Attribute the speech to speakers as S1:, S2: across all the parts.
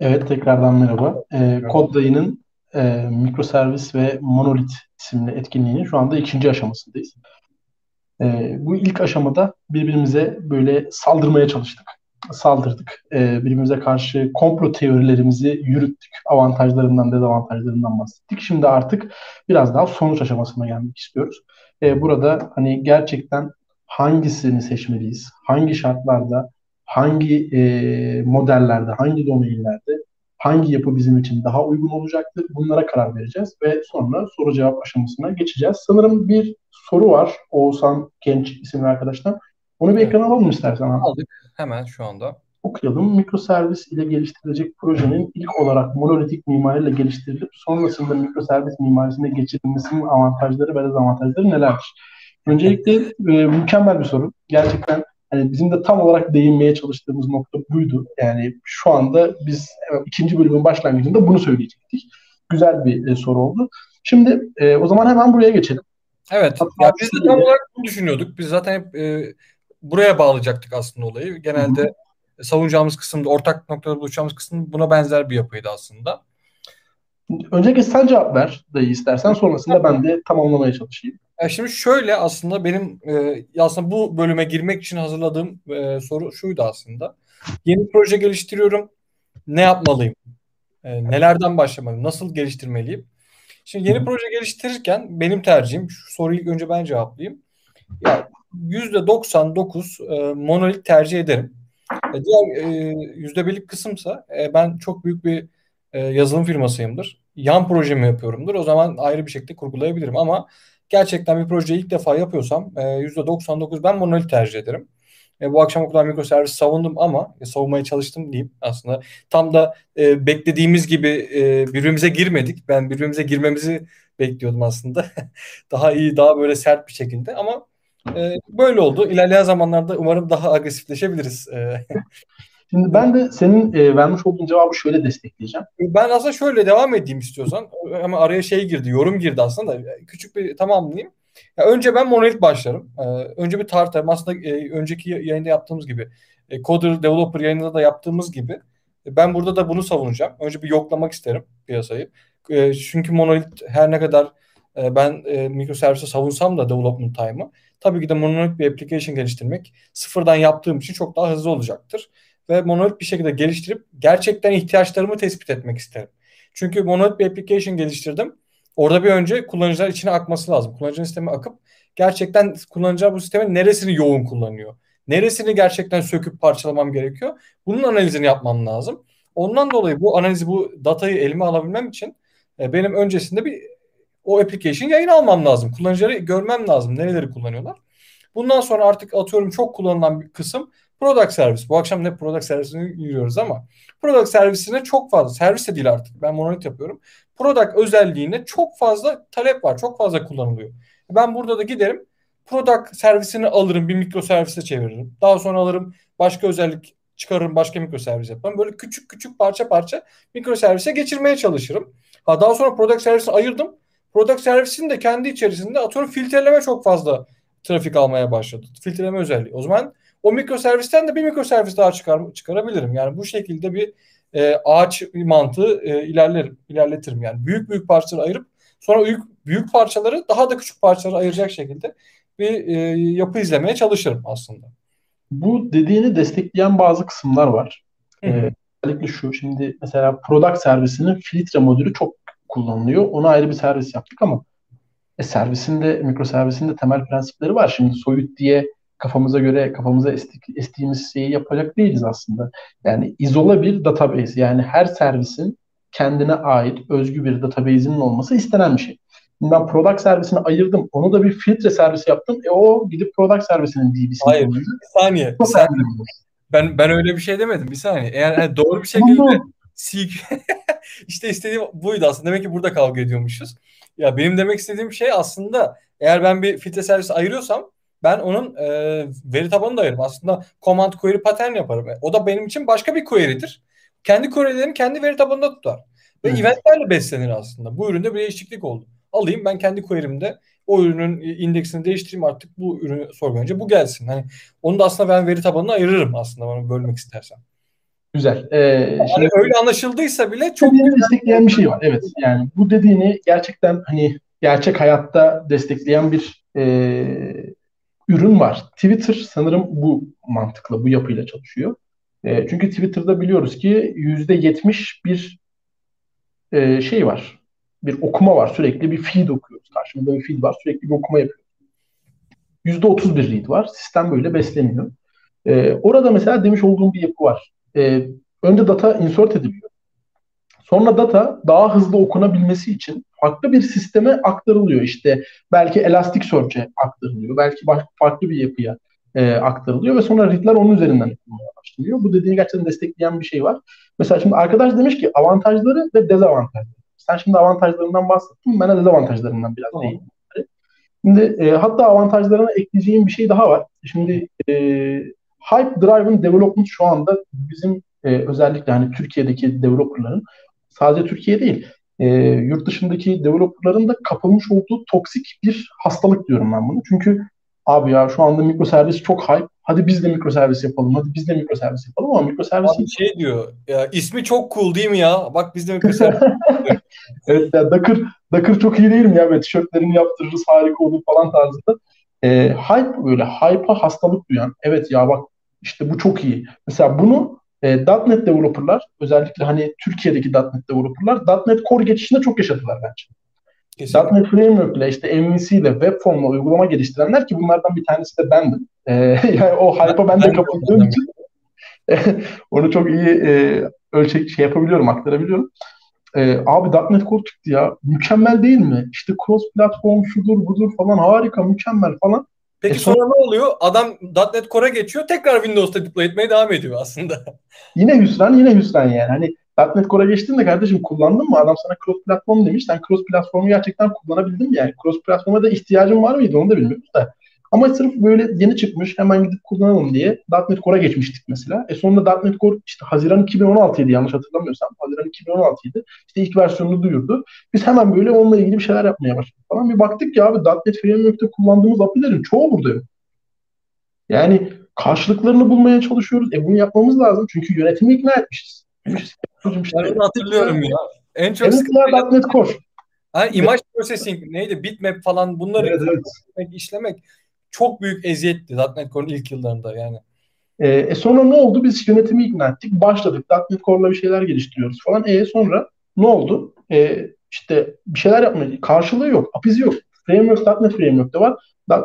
S1: Evet, tekrardan merhaba. Ee, Kod Dayı'nın e, mikroservis ve monolit isimli etkinliğinin şu anda ikinci aşamasındayız. Ee, bu ilk aşamada birbirimize böyle saldırmaya çalıştık. Saldırdık. Ee, birbirimize karşı komplo teorilerimizi yürüttük. Avantajlarından, dezavantajlarından bahsettik. Şimdi artık biraz daha sonuç aşamasına gelmek istiyoruz. Ee, burada hani gerçekten hangisini seçmeliyiz? Hangi şartlarda hangi e, modellerde, hangi domainlerde hangi yapı bizim için daha uygun olacaktır bunlara karar vereceğiz ve sonra soru cevap aşamasına geçeceğiz. Sanırım bir soru var Oğuzhan Genç isimli arkadaştan. Onu bir evet. ekrana alalım istersen.
S2: Aldık hemen şu anda.
S1: Okuyalım. Mikroservis ile geliştirilecek projenin ilk olarak monolitik mimariyle geliştirilip sonrasında mikroservis mimarisine geçirilmesinin avantajları ve dezavantajları nelerdir? Öncelikle e, mükemmel bir soru. Gerçekten Hani bizim de tam olarak değinmeye çalıştığımız nokta buydu. Yani şu anda biz ikinci bölümün başlangıcında bunu söyleyecektik. Güzel bir e, soru oldu. Şimdi e, o zaman hemen buraya geçelim.
S2: Evet. ya biz de tam olarak bunu düşünüyorduk. Biz zaten hep e, buraya bağlayacaktık aslında olayı. Genelde Hı-hı. savunacağımız kısımda, ortak noktada buluşacağımız kısım buna benzer bir yapıydı aslında.
S1: Öncelikle sen cevap ver dayı istersen. Sonrasında ben de tamamlamaya çalışayım.
S2: E şimdi şöyle aslında benim e, aslında bu bölüme girmek için hazırladığım e, soru şuydu aslında. Yeni proje geliştiriyorum. Ne yapmalıyım? E, nelerden başlamalıyım? Nasıl geliştirmeliyim? Şimdi yeni proje geliştirirken benim tercihim şu soruyu ilk önce ben cevaplayayım. Ya %99 e, monolit tercih ederim. E, diğer e, %1'lik kısımsa e, ben çok büyük bir e, yazılım firmasıyımdır. Yan projemi yapıyorumdur. O zaman ayrı bir şekilde kurgulayabilirim ama gerçekten bir projeyi ilk defa yapıyorsam e, %99 ben monolit tercih ederim. E, bu akşam o kadar mikroservis savundum ama e, savunmaya çalıştım diyeyim aslında. Tam da e, beklediğimiz gibi e, birbirimize girmedik. Ben birbirimize girmemizi bekliyordum aslında. daha iyi, daha böyle sert bir şekilde ama e, böyle oldu. İlerleyen zamanlarda umarım daha agresifleşebiliriz.
S1: Şimdi ben de senin e, vermiş olduğun cevabı şöyle destekleyeceğim.
S2: Ben aslında şöyle devam edeyim istiyorsan. Ama araya şey girdi, yorum girdi aslında. Küçük bir tamamlayayım. Ya önce ben monolit başlarım. Ee, önce bir tartarım. Aslında e, önceki yayında yaptığımız gibi. E, Coder Developer yayında da yaptığımız gibi. E, ben burada da bunu savunacağım. Önce bir yoklamak isterim piyasayı. E, çünkü monolit her ne kadar e, ben e, mikroservise savunsam da development time'ı tabii ki de monolit bir application geliştirmek sıfırdan yaptığım için çok daha hızlı olacaktır ve monolit bir şekilde geliştirip gerçekten ihtiyaçlarımı tespit etmek isterim. Çünkü monolit bir application geliştirdim. Orada bir önce kullanıcılar içine akması lazım. Kullanıcının sisteme akıp gerçekten kullanıcılar bu sistemin neresini yoğun kullanıyor? Neresini gerçekten söküp parçalamam gerekiyor? Bunun analizini yapmam lazım. Ondan dolayı bu analizi, bu datayı elime alabilmem için e, benim öncesinde bir o application yayın almam lazım. Kullanıcıları görmem lazım. Nereleri kullanıyorlar. Bundan sonra artık atıyorum çok kullanılan bir kısım Product servis. Bu akşam ne product servisini yürüyoruz ama product servisine çok fazla servis de değil artık. Ben monolit yapıyorum. Product özelliğine çok fazla talep var. Çok fazla kullanılıyor. Ben burada da giderim product servisini alırım bir mikro servise çeviririm. Daha sonra alırım başka özellik çıkarırım başka mikro servis yaparım. Böyle küçük küçük parça parça mikro servise geçirmeye çalışırım. Ha daha sonra product servisini ayırdım. Product servisinin de kendi içerisinde atıyorum filtreleme çok fazla trafik almaya başladı. Filtreleme özelliği. O zaman o mikroservisten de bir mikroservis daha çıkar, çıkarabilirim. Yani bu şekilde bir e, ağaç mantığı e, ilerlerim, ilerletirim. Yani büyük büyük parçaları ayırıp sonra büyük, büyük parçaları daha da küçük parçalara ayıracak şekilde bir e, yapı izlemeye çalışırım aslında.
S1: Bu dediğini destekleyen bazı kısımlar var. Ee, özellikle şu şimdi mesela product servisinin filtre modülü çok kullanılıyor. Ona ayrı bir servis yaptık ama e, servisinde, mikroservisinde temel prensipleri var. Şimdi soyut diye kafamıza göre kafamıza estik, estiğimiz şeyi yapacak değiliz aslında. Yani izola bir database yani her servisin kendine ait özgü bir database'inin olması istenen bir şey. Şimdi ben product servisini ayırdım. Onu da bir filtre servisi yaptım. E o gidip product servisinin DB'sini
S2: Hayır. Bir saniye. Bir saniye. Ben ben öyle bir şey demedim. Bir saniye. Eğer yani doğru bir şekilde işte istediğim buydu aslında. Demek ki burada kavga ediyormuşuz. Ya benim demek istediğim şey aslında eğer ben bir filtre servisi ayırıyorsam ben onun e, veri tabanını da ayırırım. Aslında command query pattern yaparım. O da benim için başka bir query'dir. Kendi query'lerimi kendi veri tabanında tutar. Ve evet. eventlerle beslenir aslında. Bu üründe bir değişiklik oldu. Alayım ben kendi query'imde o ürünün indeksini değiştireyim artık bu ürünü sorgulayınca bu gelsin. Hani onu da aslında ben veri tabanına ayırırım aslında onu bölmek istersem.
S1: Güzel. Ee,
S2: yani şimdi, öyle anlaşıldıysa bile çok
S1: destekleyen bir şey var. Evet. Yani bu dediğini gerçekten hani gerçek hayatta destekleyen bir e, ürün var. Twitter sanırım bu mantıkla, bu yapıyla çalışıyor. E, çünkü Twitter'da biliyoruz ki yüzde yetmiş bir e, şey var. Bir okuma var. Sürekli bir feed okuyoruz. Karşımızda bir feed var. Sürekli bir okuma yapıyoruz. Yüzde otuz bir read var. Sistem böyle besleniyor. E, orada mesela demiş olduğum bir yapı var. E, önce data insert ediliyor. Sonra data daha hızlı okunabilmesi için farklı bir sisteme aktarılıyor. İşte belki Elasticsearch'e aktarılıyor. Belki farklı bir yapıya e, aktarılıyor ve sonra read'ler onun üzerinden okunmaya başlıyor. Bu dediğini gerçekten destekleyen bir şey var. Mesela şimdi arkadaş demiş ki avantajları ve dezavantajları. Sen şimdi avantajlarından bahsettin. Ben de dezavantajlarından biraz tamam. Şimdi e, hatta avantajlarına ekleyeceğim bir şey daha var. Şimdi e, Hype Driven Development şu anda bizim e, özellikle hani Türkiye'deki developerların sadece Türkiye değil e, yurt dışındaki developerların da kapılmış olduğu toksik bir hastalık diyorum ben bunu. Çünkü abi ya şu anda mikroservis çok hype. Hadi biz de mikroservis yapalım. Hadi biz de mikroservis yapalım ama mikroservis...
S2: Abi şey diyor. Ya, ismi çok cool değil mi ya? Bak biz de mikroservis
S1: Evet ya Docker, Docker çok iyi değil mi ya? Ve tişörtlerini yaptırırız harika olur falan tarzında. E, hype böyle hype'a hastalık duyan. Evet ya bak işte bu çok iyi. Mesela bunu e, .NET developerlar özellikle hani Türkiye'deki .NET developerlar .NET Core geçişinde çok yaşadılar bence. Kesinlikle. .NET Framework ile işte MVC ile Webform ile uygulama geliştirenler ki bunlardan bir tanesi de bendim. E, yani o hype'a ben de kapıldığım için onu çok iyi e, ölçek şey yapabiliyorum, aktarabiliyorum. E, abi .NET Core çıktı ya. Mükemmel değil mi? İşte cross platform şudur budur falan harika, mükemmel falan.
S2: Peki e sonra, sonra ne oluyor? Adam .NET Core'a geçiyor. Tekrar Windows'ta deploy etmeye devam ediyor aslında.
S1: Yine hüsran, yine hüsran yani. Hani .NET Core'a geçtin de kardeşim kullandın mı? Adam sana cross platform demiş. Sen cross platformu gerçekten kullanabildin mi? Yani cross platforma da ihtiyacın var mıydı? Onu da bilmiyoruz da. Ama sırf böyle yeni çıkmış hemen gidip kullanalım diye .NET Core'a geçmiştik mesela. E sonunda .NET Core işte Haziran 2016 idi yanlış hatırlamıyorsam. Haziran 2016 idi. İşte ilk versiyonunu duyurdu. Biz hemen böyle onunla ilgili bir şeyler yapmaya başladık falan. Bir baktık ki abi .NET Framework'te kullandığımız API'lerin çoğu burada yok. Yani karşılıklarını bulmaya çalışıyoruz. E bunu yapmamız lazım çünkü yönetimi ikna etmişiz.
S2: Demişiz, işte, ben hatırlıyorum ya. En çok
S1: evet, ya, .NET Core.
S2: Ha, image processing neydi? Bitmap falan bunları evet, evet. işlemek çok büyük eziyetti .NET ilk yıllarında yani.
S1: E, e sonra ne oldu? Biz yönetimi ikna ettik. Başladık. .NET Core'la bir şeyler geliştiriyoruz falan. E sonra ne oldu? E, işte bir şeyler yapmaya karşılığı yok. API'si yok. Framework .NET Framework'te var.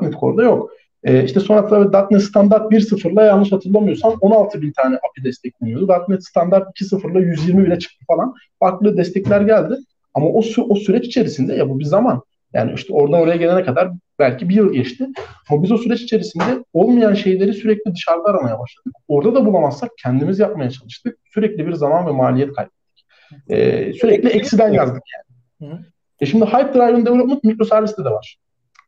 S1: .NET Core'da yok. E, işte sonra tabii .NET Standart 1.0'la yanlış hatırlamıyorsam 16 bin tane API destekleniyordu. .NET Standart 2.0'la 120 bile çıktı falan. Farklı destekler geldi. Ama o, o süreç içerisinde ya bu bir zaman. Yani işte oradan oraya gelene kadar belki bir yıl geçti. Ama biz o süreç içerisinde olmayan şeyleri sürekli dışarıda aramaya başladık. Orada da bulamazsak kendimiz yapmaya çalıştık. Sürekli bir zaman ve maliyet kaybettik. Ee, sürekli eksiden yazdık yani. Hı. E şimdi Hype Driven Development mikroserviste de var.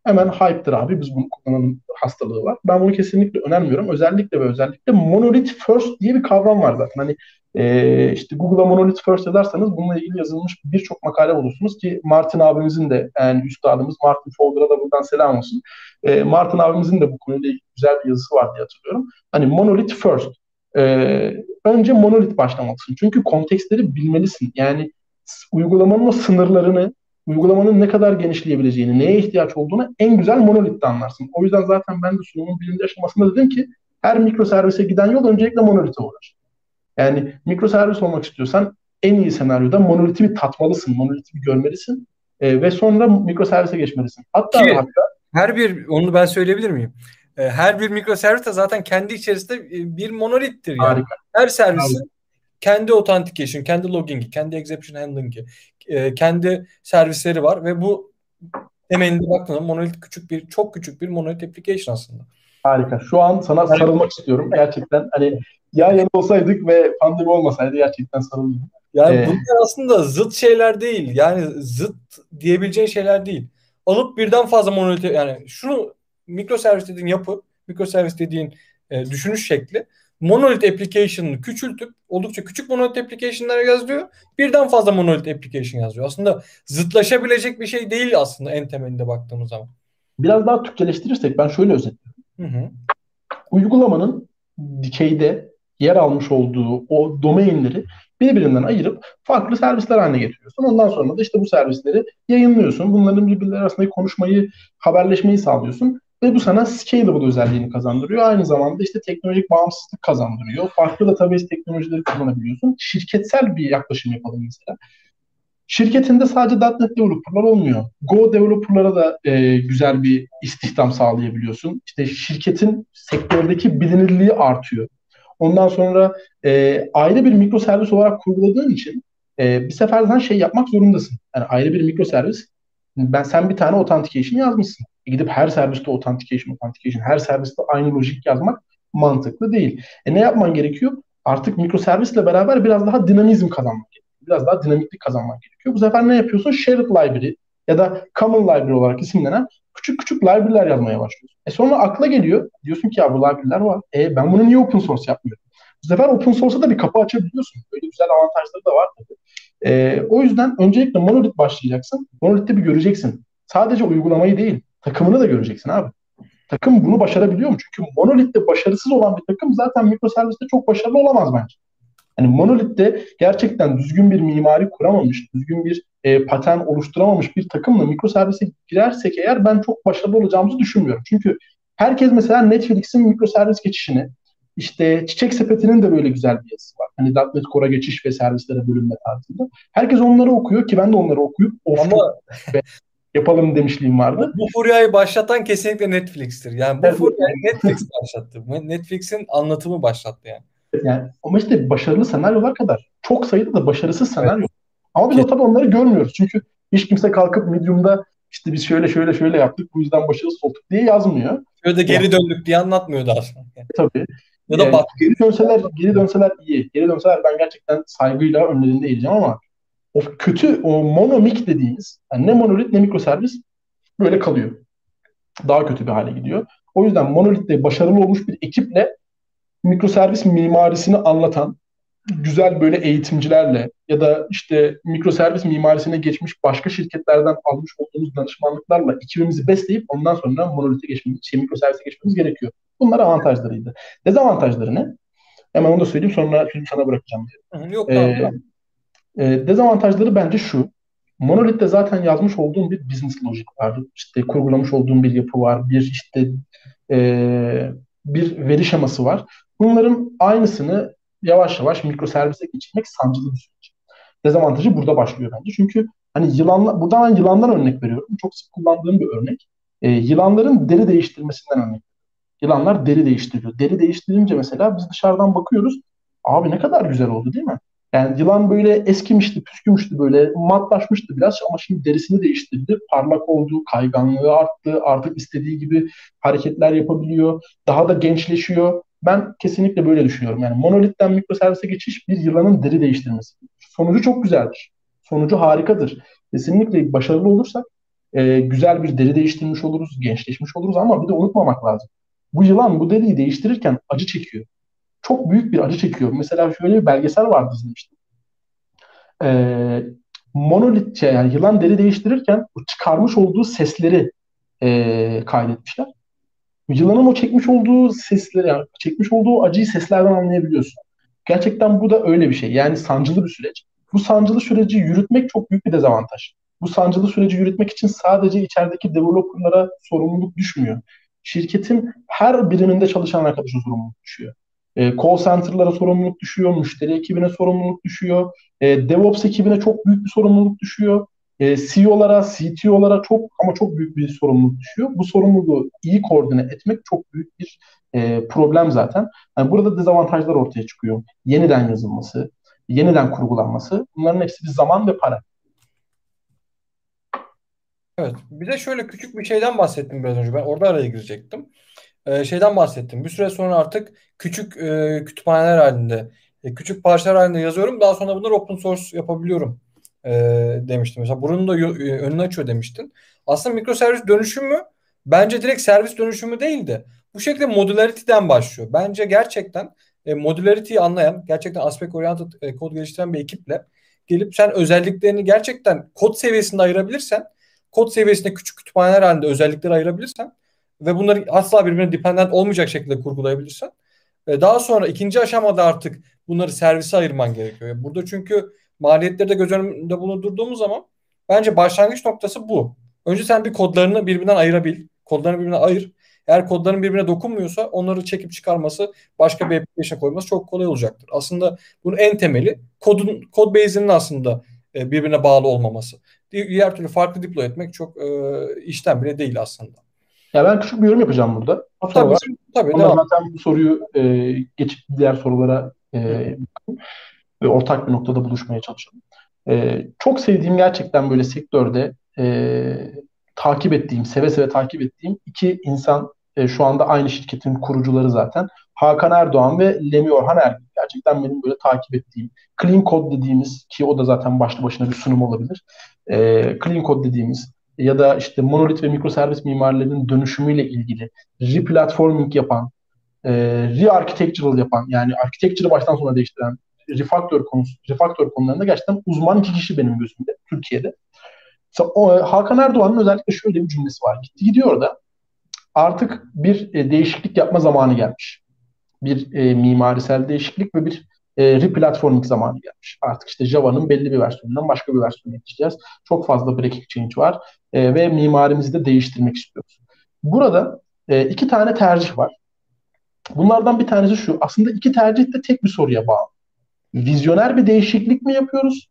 S1: Hemen hype'dır abi biz bunu kullanalım hastalığı var. Ben bunu kesinlikle önermiyorum. Özellikle ve özellikle monolith first diye bir kavram var zaten. Hani e, işte Google'a monolith first ederseniz bununla ilgili yazılmış birçok makale bulursunuz ki Martin abimizin de yani üstadımız Martin Fowler'a da buradan selam olsun. E, Martin abimizin de bu konuyla ilgili güzel bir yazısı var diye hatırlıyorum. Hani monolith first. E, önce monolith başlamalısın. Çünkü kontekstleri bilmelisin. Yani uygulamanın o sınırlarını, uygulamanın ne kadar genişleyebileceğini, neye ihtiyaç olduğunu en güzel monolitte anlarsın. O yüzden zaten ben de sunumun birinci aşamasında dedim ki her mikroservise giden yol öncelikle monolite uğrar. Yani mikroservis olmak istiyorsan en iyi senaryoda monoliti bir tatmalısın, monoliti bir görmelisin e, ve sonra mikroservise geçmelisin. Hatta, Ki, hatta
S2: her bir onu ben söyleyebilir miyim? E, her bir mikroservis de zaten kendi içerisinde e, bir monolittir yani. Harika. Her servisin Harika. Kendi authentication, kendi logging'i, kendi exception handling'i, e, kendi servisleri var ve bu temelinde baktığında monolit küçük bir çok küçük bir monolit application aslında.
S1: Harika. Şu an sana sarılmak istiyorum. Gerçekten hani yan yana olsaydık ve pandemi olmasaydı gerçekten sarılırdım.
S2: Yani ee, bunlar aslında zıt şeyler değil. Yani zıt diyebileceğin şeyler değil. Alıp birden fazla monolit yani şunu mikroservis dediğin yapı, mikroservis dediğin e, düşünüş şekli monolith application'ını küçültüp oldukça küçük monolith application'lara yazıyor. Birden fazla monolith application yazıyor. Aslında zıtlaşabilecek bir şey değil aslında en temelinde baktığımız zaman.
S1: Biraz daha Türkçeleştirirsek ben şöyle özetliyorum. Hı hı. Uygulamanın dikeyde yer almış olduğu o domainleri birbirinden ayırıp farklı servisler haline getiriyorsun. Ondan sonra da işte bu servisleri yayınlıyorsun. Bunların birbirleri arasındaki konuşmayı, haberleşmeyi sağlıyorsun. Ve bu sana scalable özelliğini kazandırıyor. Aynı zamanda işte teknolojik bağımsızlık kazandırıyor. Farklı da tabii teknolojileri kullanabiliyorsun. Şirketsel bir yaklaşım yapalım mesela. Şirketinde sadece .NET developerlar olmuyor. Go developerlara da e, güzel bir istihdam sağlayabiliyorsun. İşte şirketin sektördeki bilinirliği artıyor. Ondan sonra e, ayrı bir mikroservis olarak kurguladığın için e, bir seferden şey yapmak zorundasın. Yani ayrı bir mikroservis. Ben sen bir tane authentication yazmışsın. E, gidip her serviste authentication, authentication, her serviste aynı lojik yazmak mantıklı değil. E ne yapman gerekiyor? Artık mikroservisle beraber biraz daha dinamizm kazanmak gerekiyor. Biraz daha dinamiklik kazanmak gerekiyor. Bu sefer ne yapıyorsun? Shared library ya da common library olarak isimlenen küçük küçük library'ler yazmaya başlıyorsun. E sonra akla geliyor. Diyorsun ki ya bu library'ler var. E ben bunu niye open source yapmıyorum? Bu sefer open source'a da bir kapı açabiliyorsun. Böyle güzel avantajları da var tabii. E, o yüzden öncelikle monolith başlayacaksın. Monolith'te bir göreceksin. Sadece uygulamayı değil, takımını da göreceksin abi. Takım bunu başarabiliyor mu? Çünkü monolith'te başarısız olan bir takım zaten mikroserviste çok başarılı olamaz bence. Yani monolith'te gerçekten düzgün bir mimari kuramamış, düzgün bir e, patern oluşturamamış bir takımla mikroservise girersek eğer ben çok başarılı olacağımızı düşünmüyorum. Çünkü herkes mesela Netflix'in mikroservis geçişini, işte Çiçek Sepeti'nin de böyle güzel bir yazısı var. Hani .NET Core'a geçiş ve servislere bölünme tarzında. Herkes onları okuyor ki ben de onları okuyup of Ama... yapalım demişliğim vardı.
S2: Bu furyayı başlatan kesinlikle Netflix'tir. Yani bu evet. furyayı Netflix başlattı. Netflix'in anlatımı başlattı yani.
S1: Yani ama işte başarılı senaryolar kadar çok sayıda da başarısız senaryo. Evet. Ama biz o tabii onları görmüyoruz. Çünkü hiç kimse kalkıp Medium'da işte biz şöyle şöyle şöyle yaptık bu yüzden başarısız olduk diye yazmıyor.
S2: Şöyle de geri döndük diye anlatmıyordu aslında.
S1: Tabii. Ya da yani bak. Geri dönseler, geri dönseler iyi. Geri dönseler ben gerçekten saygıyla önlerinde eğileceğim ama o kötü, o monomik dediğimiz yani ne monolit ne mikroservis böyle kalıyor. Daha kötü bir hale gidiyor. O yüzden monolitte başarılı olmuş bir ekiple mikroservis mimarisini anlatan güzel böyle eğitimcilerle ya da işte mikroservis mimarisine geçmiş başka şirketlerden almış olduğumuz danışmanlıklarla ekibimizi besleyip ondan sonra monolite geçmemiz, şey mikroservise geçmemiz gerekiyor. Bunlar avantajlarıydı. Dezavantajları ne? Hemen onu da söyleyeyim sonra sözü sana bırakacağım.
S2: Diye. Yok ee, tamam.
S1: E, dezavantajları bence şu. Monolith'te zaten yazmış olduğum bir business logic var. İşte kurgulamış olduğum bir yapı var. Bir işte e, bir veri şeması var. Bunların aynısını yavaş yavaş mikroservise geçirmek sancılı bir süreç. Dezavantajı burada başlıyor bence. Çünkü hani yılanlar, buradan ben yılandan örnek veriyorum. Çok sık kullandığım bir örnek. E, yılanların deri değiştirmesinden örnek Yılanlar deri değiştiriyor. Deri değiştirince mesela biz dışarıdan bakıyoruz. Abi ne kadar güzel oldu değil mi? Yani yılan böyle eskimişti, püskümüştü böyle, matlaşmıştı biraz ama şimdi derisini değiştirdi. Parlak oldu, kayganlığı arttı, artık istediği gibi hareketler yapabiliyor. Daha da gençleşiyor. Ben kesinlikle böyle düşünüyorum. Yani monolitten mikroservise geçiş bir yılanın deri değiştirmesi. Sonucu çok güzeldir. Sonucu harikadır. Kesinlikle başarılı olursak e, güzel bir deri değiştirmiş oluruz, gençleşmiş oluruz ama bir de unutmamak lazım. Bu yılan bu deriyi değiştirirken acı çekiyor. Çok büyük bir acı çekiyor. Mesela şöyle bir belgesel vardı izlemiştim. Ee, monolit şey, yani yılan deri değiştirirken çıkarmış olduğu sesleri e, kaydetmişler. Yılanın o çekmiş olduğu sesleri, yani çekmiş olduğu acıyı seslerden anlayabiliyorsun. Gerçekten bu da öyle bir şey. Yani sancılı bir süreç. Bu sancılı süreci yürütmek çok büyük bir dezavantaj. Bu sancılı süreci yürütmek için sadece içerideki developerlara sorumluluk düşmüyor. Şirketin her biriminde çalışan arkadaşa sorumluluk düşüyor. E, call center'lara sorumluluk düşüyor, müşteri ekibine sorumluluk düşüyor, e, DevOps ekibine çok büyük bir sorumluluk düşüyor. E, CEO'lara, CTO'lara çok ama çok büyük bir sorumluluk düşüyor. Bu sorumluluğu iyi koordine etmek çok büyük bir e, problem zaten. Yani burada dezavantajlar ortaya çıkıyor. Yeniden yazılması, yeniden kurgulanması bunların hepsi bir zaman ve para.
S2: Evet. Bir de şöyle küçük bir şeyden bahsettim biraz önce. Ben orada araya girecektim. Ee, şeyden bahsettim. Bir süre sonra artık küçük e, kütüphaneler halinde, e, küçük parçalar halinde yazıyorum. Daha sonra bunları open source yapabiliyorum e, demiştim. Mesela bunun da e, önünü açıyor demiştin. Aslında mikroservis dönüşümü bence direkt servis dönüşümü değildi. Bu şekilde modularity'den başlıyor. Bence gerçekten e, modularity'yi anlayan, gerçekten aspect oriented e, kod geliştiren bir ekiple gelip sen özelliklerini gerçekten kod seviyesinde ayırabilirsen, kod seviyesinde küçük kütüphaneler halinde özellikleri ayırabilirsen ve bunları asla birbirine dependent olmayacak şekilde kurgulayabilirsen E, daha sonra ikinci aşamada artık bunları servise ayırman gerekiyor. Burada çünkü maliyetleri de göz önünde bulundurduğumuz zaman bence başlangıç noktası bu. Önce sen bir kodlarını birbirinden ayırabil. Kodlarını birbirine ayır. Eğer kodların birbirine dokunmuyorsa onları çekip çıkarması, başka bir application'a koyması çok kolay olacaktır. Aslında bunun en temeli kodun kod base'inin aslında e, birbirine bağlı olmaması. Diğer türlü farklı deploy etmek çok e, işten bile değil aslında.
S1: Ya ben küçük bir yorum yapacağım burada.
S2: O tabii, var. tabii.
S1: Devam. zaten bu soruyu e, geçip diğer sorulara e, ve ortak bir noktada buluşmaya çalışalım. E, çok sevdiğim gerçekten böyle sektörde e, takip ettiğim, seve seve takip ettiğim iki insan e, şu anda aynı şirketin kurucuları zaten. Hakan Erdoğan ve Lemi Orhan Ergin. Gerçekten benim böyle takip ettiğim Clean Code dediğimiz ki o da zaten başlı başına bir sunum olabilir. E, Clean Code dediğimiz ya da işte monolit ve mikroservis mimarlarının dönüşümüyle ilgili replatforming yapan, e, re-architectural yapan yani architecture'ı baştan sona değiştiren refactor konusu, refactor konularında gerçekten uzman iki kişi benim gözümde Türkiye'de. Hakan Erdoğan'ın özellikle şöyle bir cümlesi var. Gitti gidiyor da artık bir e, değişiklik yapma zamanı gelmiş. Bir e, mimarisel değişiklik ve bir e, replatforming zamanı gelmiş. Artık işte Java'nın belli bir versiyonundan başka bir versiyona geçeceğiz. Çok fazla breaking change var e, ve mimarimizi de değiştirmek istiyoruz. Burada e, iki tane tercih var. Bunlardan bir tanesi şu. Aslında iki tercih de tek bir soruya bağlı. Vizyoner bir değişiklik mi yapıyoruz?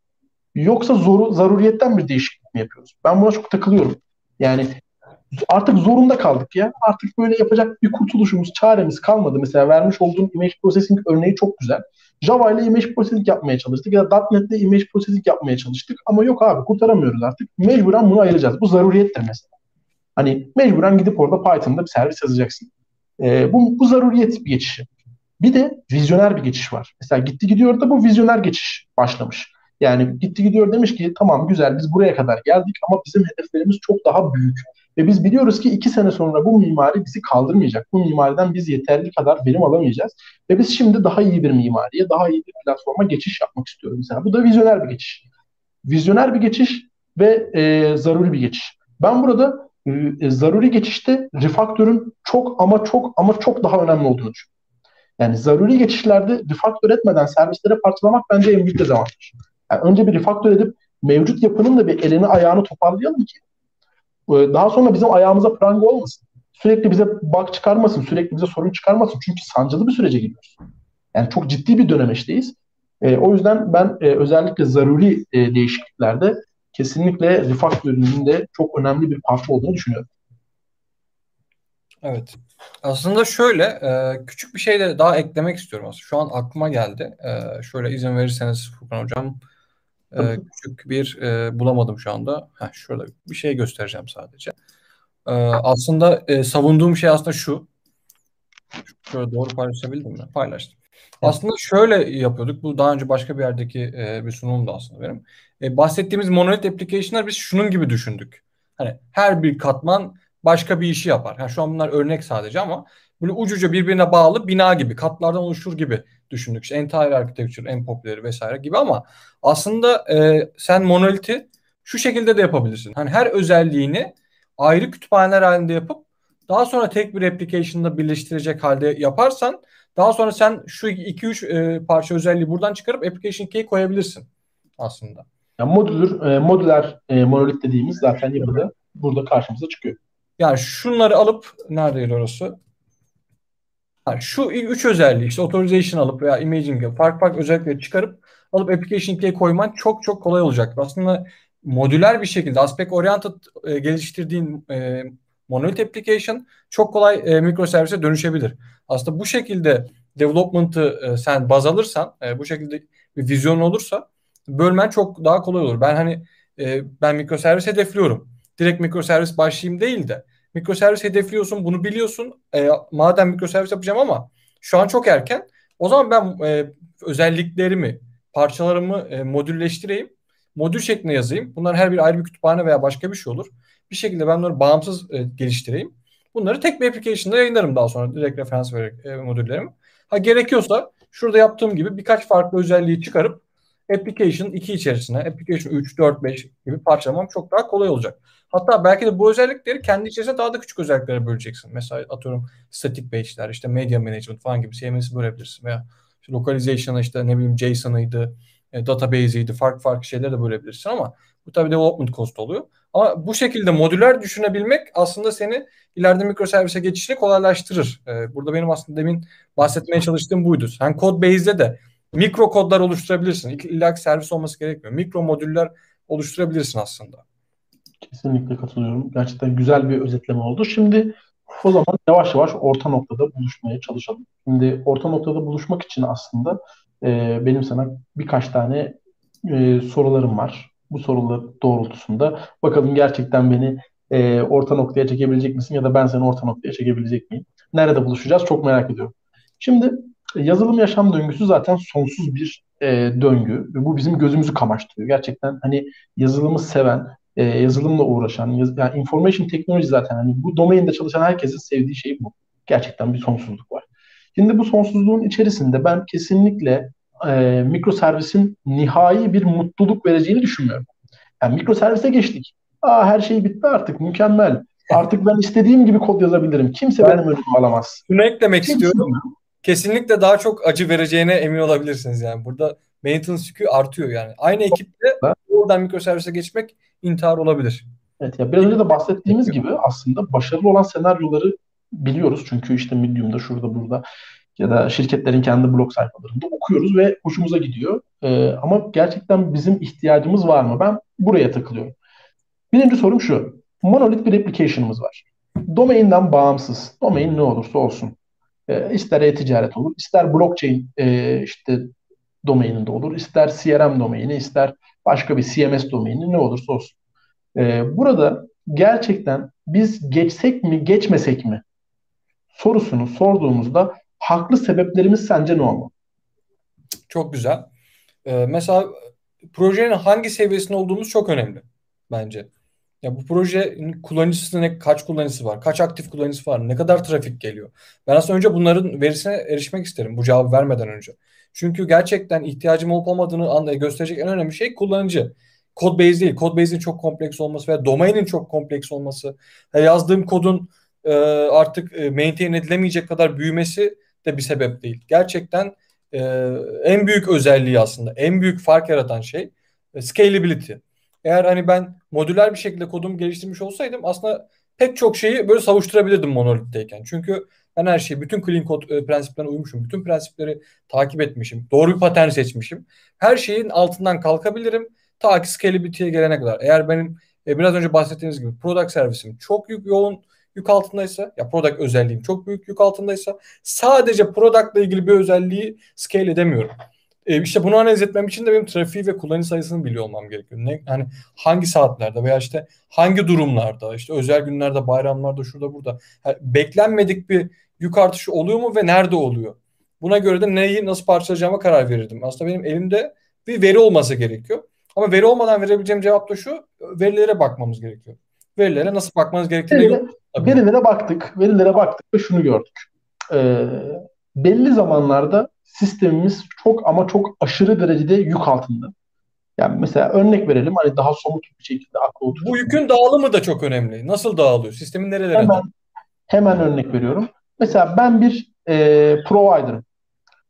S1: Yoksa zoru, zaruriyetten bir değişiklik mi yapıyoruz? Ben buna çok takılıyorum. Yani artık zorunda kaldık ya. Artık böyle yapacak bir kurtuluşumuz, çaremiz kalmadı. Mesela vermiş olduğum image processing örneği çok güzel. Java ile image processing yapmaya çalıştık ya da .NET ile image processing yapmaya çalıştık ama yok abi kurtaramıyoruz artık. Mecburen bunu ayıracağız. Bu zaruriyettir mesela. Hani mecburen gidip orada Python'da bir servis yazacaksın. Ee, bu, bu zaruriyet bir geçişi. Bir de vizyoner bir geçiş var. Mesela gitti gidiyor da bu vizyoner geçiş başlamış. Yani gitti gidiyor demiş ki tamam güzel biz buraya kadar geldik ama bizim hedeflerimiz çok daha büyük. Ve biz biliyoruz ki iki sene sonra bu mimari bizi kaldırmayacak. Bu mimariden biz yeterli kadar verim alamayacağız. Ve biz şimdi daha iyi bir mimariye, daha iyi bir platforma geçiş yapmak istiyoruz mesela. Bu da vizyoner bir geçiş. Vizyoner bir geçiş ve e, zaruri bir geçiş. Ben burada e, zaruri geçişte refaktörün çok ama çok ama çok daha önemli olduğunu düşünüyorum. Yani zaruri geçişlerde refaktör etmeden servislere parçalamak bence en büyük dezavantaj. Yani önce bir refaktör edip mevcut yapının da bir elini ayağını toparlayalım ki daha sonra bizim ayağımıza pranga olmasın. Sürekli bize bak çıkarmasın, sürekli bize sorun çıkarmasın. Çünkü sancılı bir sürece giriyoruz. Yani çok ciddi bir dönemeçteyiz. E, o yüzden ben e, özellikle zaruri e, değişikliklerde kesinlikle refaktörünün de çok önemli bir parça olduğunu düşünüyorum.
S2: Evet. Aslında şöyle e, küçük bir şey de daha eklemek istiyorum aslında. Şu an aklıma geldi. E, şöyle izin verirseniz Furkan Hocam. Ee, küçük bir e, bulamadım şu anda. Heh, şurada bir şey göstereceğim sadece. Ee, aslında e, savunduğum şey aslında şu. Şöyle doğru paylaşabildim mi? Paylaştım. Aslında şöyle yapıyorduk. Bu daha önce başka bir yerdeki e, bir sunumdu aslında benim. E, bahsettiğimiz monolit application'lar biz şunun gibi düşündük. Hani her bir katman başka bir işi yapar. Yani şu an bunlar örnek sadece ama böyle ucuca birbirine bağlı bina gibi, katlardan oluşur gibi düşündük. İşte entire architecture en popüleri vesaire gibi ama aslında e, sen monoliti şu şekilde de yapabilirsin. Hani her özelliğini ayrı kütüphaneler halinde yapıp daha sonra tek bir application'da birleştirecek halde yaparsan daha sonra sen şu 2-3 e, parça özelliği buradan çıkarıp application key'i koyabilirsin aslında.
S1: Yani modüler, e, modüler e, monolit dediğimiz zaten yapıda burada karşımıza çıkıyor.
S2: Yani şunları alıp neredeydi orası? Yani şu üç özelliği işte authorization alıp veya imaging farklı farklı özellikleri çıkarıp alıp application key'e koyman çok çok kolay olacak. Aslında modüler bir şekilde aspect oriented e, geliştirdiğin e, monolith application çok kolay e, mikroservise dönüşebilir. Aslında bu şekilde development'ı e, sen baz alırsan, e, bu şekilde bir vizyon olursa bölmen çok daha kolay olur. Ben hani e, ben mikroservis hedefliyorum. Direkt mikroservis başlayayım değil de mikroservis hedefliyorsun, bunu biliyorsun. E, madem mikroservis yapacağım ama şu an çok erken. O zaman ben e, özelliklerimi, parçalarımı e, modülleştireyim. Modül şeklinde yazayım. Bunlar her bir ayrı bir kütüphane veya başka bir şey olur. Bir şekilde ben bunları bağımsız e, geliştireyim. Bunları tek bir application'da yayınlarım daha sonra direkt referans vererek e, modüllerimi. Ha gerekiyorsa şurada yaptığım gibi birkaç farklı özelliği çıkarıp application 2 içerisine, application 3, 4, 5 gibi parçalamam çok daha kolay olacak. Hatta belki de bu özellikleri kendi içerisinde daha da küçük özelliklere böleceksin. Mesela atıyorum static page'ler, işte media management falan gibi CMS'i bölebilirsin veya işte localization'a işte ne bileyim JSON'ıydı, e, database'iydi, farklı farklı şeyler de bölebilirsin ama bu tabii development cost oluyor. Ama bu şekilde modüler düşünebilmek aslında seni ileride mikroservise geçişini kolaylaştırır. Ee, burada benim aslında demin bahsetmeye çalıştığım buydu. Sen code base'de de mikro kodlar oluşturabilirsin. İlla servis olması gerekmiyor. Mikro modüller oluşturabilirsin aslında.
S1: Kesinlikle katılıyorum. Gerçekten güzel bir özetleme oldu. Şimdi o zaman yavaş yavaş orta noktada buluşmaya çalışalım. Şimdi orta noktada buluşmak için aslında e, benim sana birkaç tane e, sorularım var. Bu sorular doğrultusunda bakalım gerçekten beni e, orta noktaya çekebilecek misin ya da ben seni orta noktaya çekebilecek miyim? Nerede buluşacağız çok merak ediyorum. Şimdi yazılım yaşam döngüsü zaten sonsuz bir e, döngü bu bizim gözümüzü kamaştırıyor. Gerçekten hani yazılımı seven, e, yazılımla uğraşan, yaz, yani information technology zaten hani bu domainde çalışan herkesin sevdiği şey bu. Gerçekten bir sonsuzluk var. Şimdi bu sonsuzluğun içerisinde ben kesinlikle e, mikroservisin nihai bir mutluluk vereceğini düşünmüyorum. Yani mikroservise geçtik. Aa her şey bitti artık mükemmel. Artık ben istediğim gibi kod yazabilirim. Kimse ben, benim önümü alamaz.
S2: Şunu eklemek Kimse istiyorum. Kesinlikle daha çok acı vereceğine emin olabilirsiniz yani. Burada maintenance yükü artıyor yani. Aynı ekiple oradan mikroservise geçmek intihar olabilir.
S1: Evet ya biraz önce de bahsettiğimiz gibi aslında başarılı olan senaryoları biliyoruz. Çünkü işte Medium'da şurada burada ya da şirketlerin kendi blog sayfalarında okuyoruz ve hoşumuza gidiyor. Ee, ama gerçekten bizim ihtiyacımız var mı? Ben buraya takılıyorum. Birinci sorum şu. Monolith bir application'ımız var. Domainden bağımsız. Domain ne olursa olsun. E, ister e-ticaret olur, ister blockchain e, işte domaininde olur, ister CRM domaini, ister başka bir CMS domaini ne olursa olsun. E, burada gerçekten biz geçsek mi, geçmesek mi sorusunu sorduğumuzda haklı sebeplerimiz sence ne olmalı?
S2: Çok güzel. Ee, mesela projenin hangi seviyesinde olduğumuz çok önemli bence. Ya bu proje kullanıcısı ne, kaç kullanıcısı var, kaç aktif kullanıcısı var, ne kadar trafik geliyor. Ben aslında önce bunların verisine erişmek isterim bu cevabı vermeden önce. Çünkü gerçekten ihtiyacım olup olmadığını gösterecek en önemli şey kullanıcı. Code base değil. Code base'in çok kompleks olması veya domainin çok kompleks olması. Yazdığım kodun e, artık e, maintain edilemeyecek kadar büyümesi de bir sebep değil. Gerçekten e, en büyük özelliği aslında, en büyük fark yaratan şey scalability. Eğer hani ben modüler bir şekilde kodumu geliştirmiş olsaydım aslında pek çok şeyi böyle savuşturabilirdim monolitteyken. Çünkü ben her şeyi bütün clean code e, prensiplerine uymuşum. Bütün prensipleri takip etmişim. Doğru bir patern seçmişim. Her şeyin altından kalkabilirim. Ta ki scalability'ye gelene kadar. Eğer benim e, biraz önce bahsettiğiniz gibi product servisim çok yük, yoğun yük altındaysa ya product özelliğim çok büyük yük altındaysa sadece product ile ilgili bir özelliği scale edemiyorum. E, işte bunu analiz etmem için de benim trafiği ve kullanıcı sayısını biliyor olmam gerekiyor. Ne, hani hangi saatlerde veya işte hangi durumlarda, işte özel günlerde, bayramlarda, şurada burada yani beklenmedik bir yük artışı oluyor mu ve nerede oluyor? Buna göre de neyi nasıl parçalayacağıma karar verirdim. Aslında benim elimde bir veri olması gerekiyor. Ama veri olmadan verebileceğim cevap da şu, verilere bakmamız gerekiyor. Verilere nasıl bakmanız gerektiğini
S1: Verilere, verilere baktık, verilere baktık ve şunu gördük. Ee, belli zamanlarda sistemimiz çok ama çok aşırı derecede yük altında. Yani mesela örnek verelim hani daha somut bir şekilde akla oturur.
S2: Bu yükün dağılımı da çok önemli. Nasıl dağılıyor? Sistemin nerelere
S1: hemen, hemen örnek veriyorum. Mesela ben bir e, provider'ım.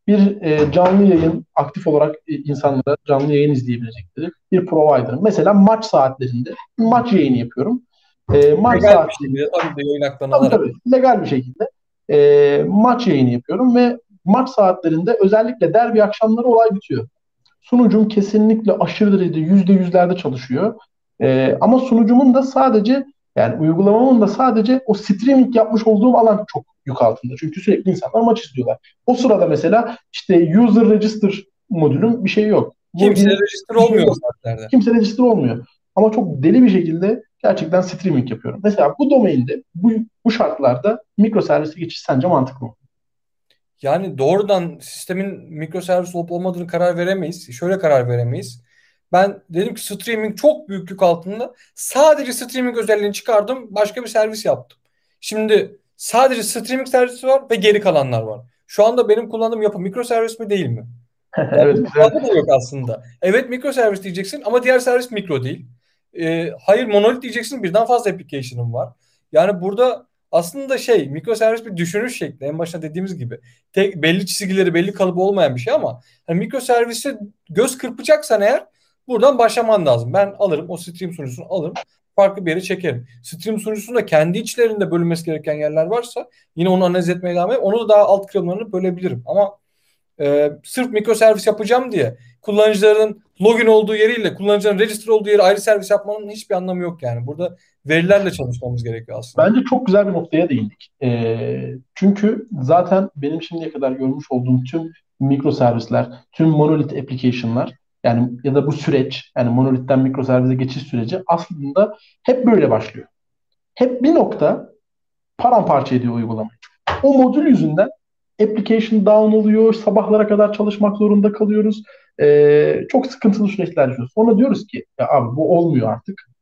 S1: Bir e, canlı yayın aktif olarak e, insanlara canlı yayın izleyebilecekleri bir provider'ım. Mesela maç saatlerinde maç yayını yapıyorum. E, maç
S2: legal saat... bir şekilde tabii de yayın
S1: tabii, tabii, legal bir şekilde e, maç yayını yapıyorum ve maç saatlerinde özellikle derbi akşamları olay bitiyor. Sunucum kesinlikle aşırı derecede yüzde yüzlerde çalışıyor. Ee, ama sunucumun da sadece yani uygulamamın da sadece o streaming yapmış olduğum alan çok yük altında. Çünkü sürekli insanlar maç izliyorlar. O sırada mesela işte user register modülüm bir şey yok.
S2: Kimse register şey olmuyor saatlerde.
S1: Kimse register olmuyor. Ama çok deli bir şekilde gerçekten streaming yapıyorum. Mesela bu domainde bu, bu şartlarda mikroservise geçiş sence mantıklı mı?
S2: Yani doğrudan sistemin mikroservis olup olmadığını karar veremeyiz. Şöyle karar veremeyiz. Ben dedim ki streaming çok büyük yük altında. Sadece streaming özelliğini çıkardım. Başka bir servis yaptım. Şimdi sadece streaming servisi var ve geri kalanlar var. Şu anda benim kullandığım yapı mikroservis mi değil mi? evet, güzel. da yok aslında. Evet mikroservis diyeceksin ama diğer servis mikro değil. Ee, hayır monolit diyeceksin birden fazla application'ın var. Yani burada aslında şey mikroservis bir düşünüş şekli. En başta dediğimiz gibi. Tek, belli çizgileri belli kalıbı olmayan bir şey ama hani mikroservise göz kırpacaksan eğer buradan başlaman lazım. Ben alırım o stream sunucusunu alırım farklı bir yere çekerim. Stream sunucusunda kendi içlerinde bölünmesi gereken yerler varsa yine onu analiz etmeye devam ederim. Onu da daha alt kırımlarını bölebilirim. Ama e, sırf mikroservis yapacağım diye kullanıcıların login olduğu yeriyle kullanıcıların register olduğu yeri ayrı servis yapmanın hiçbir anlamı yok yani. Burada verilerle çalışmamız gerekiyor aslında.
S1: Bence çok güzel bir noktaya değindik. E, çünkü zaten benim şimdiye kadar görmüş olduğum tüm mikroservisler, tüm monolith application'lar yani ya da bu süreç yani monolitten mikroservize geçiş süreci aslında hep böyle başlıyor. Hep bir nokta paramparça ediyor uygulamayı. O modül yüzünden application down oluyor, sabahlara kadar çalışmak zorunda kalıyoruz. Ee, çok sıkıntılı süreçler yaşıyoruz. Sonra diyoruz ki ya abi bu olmuyor artık.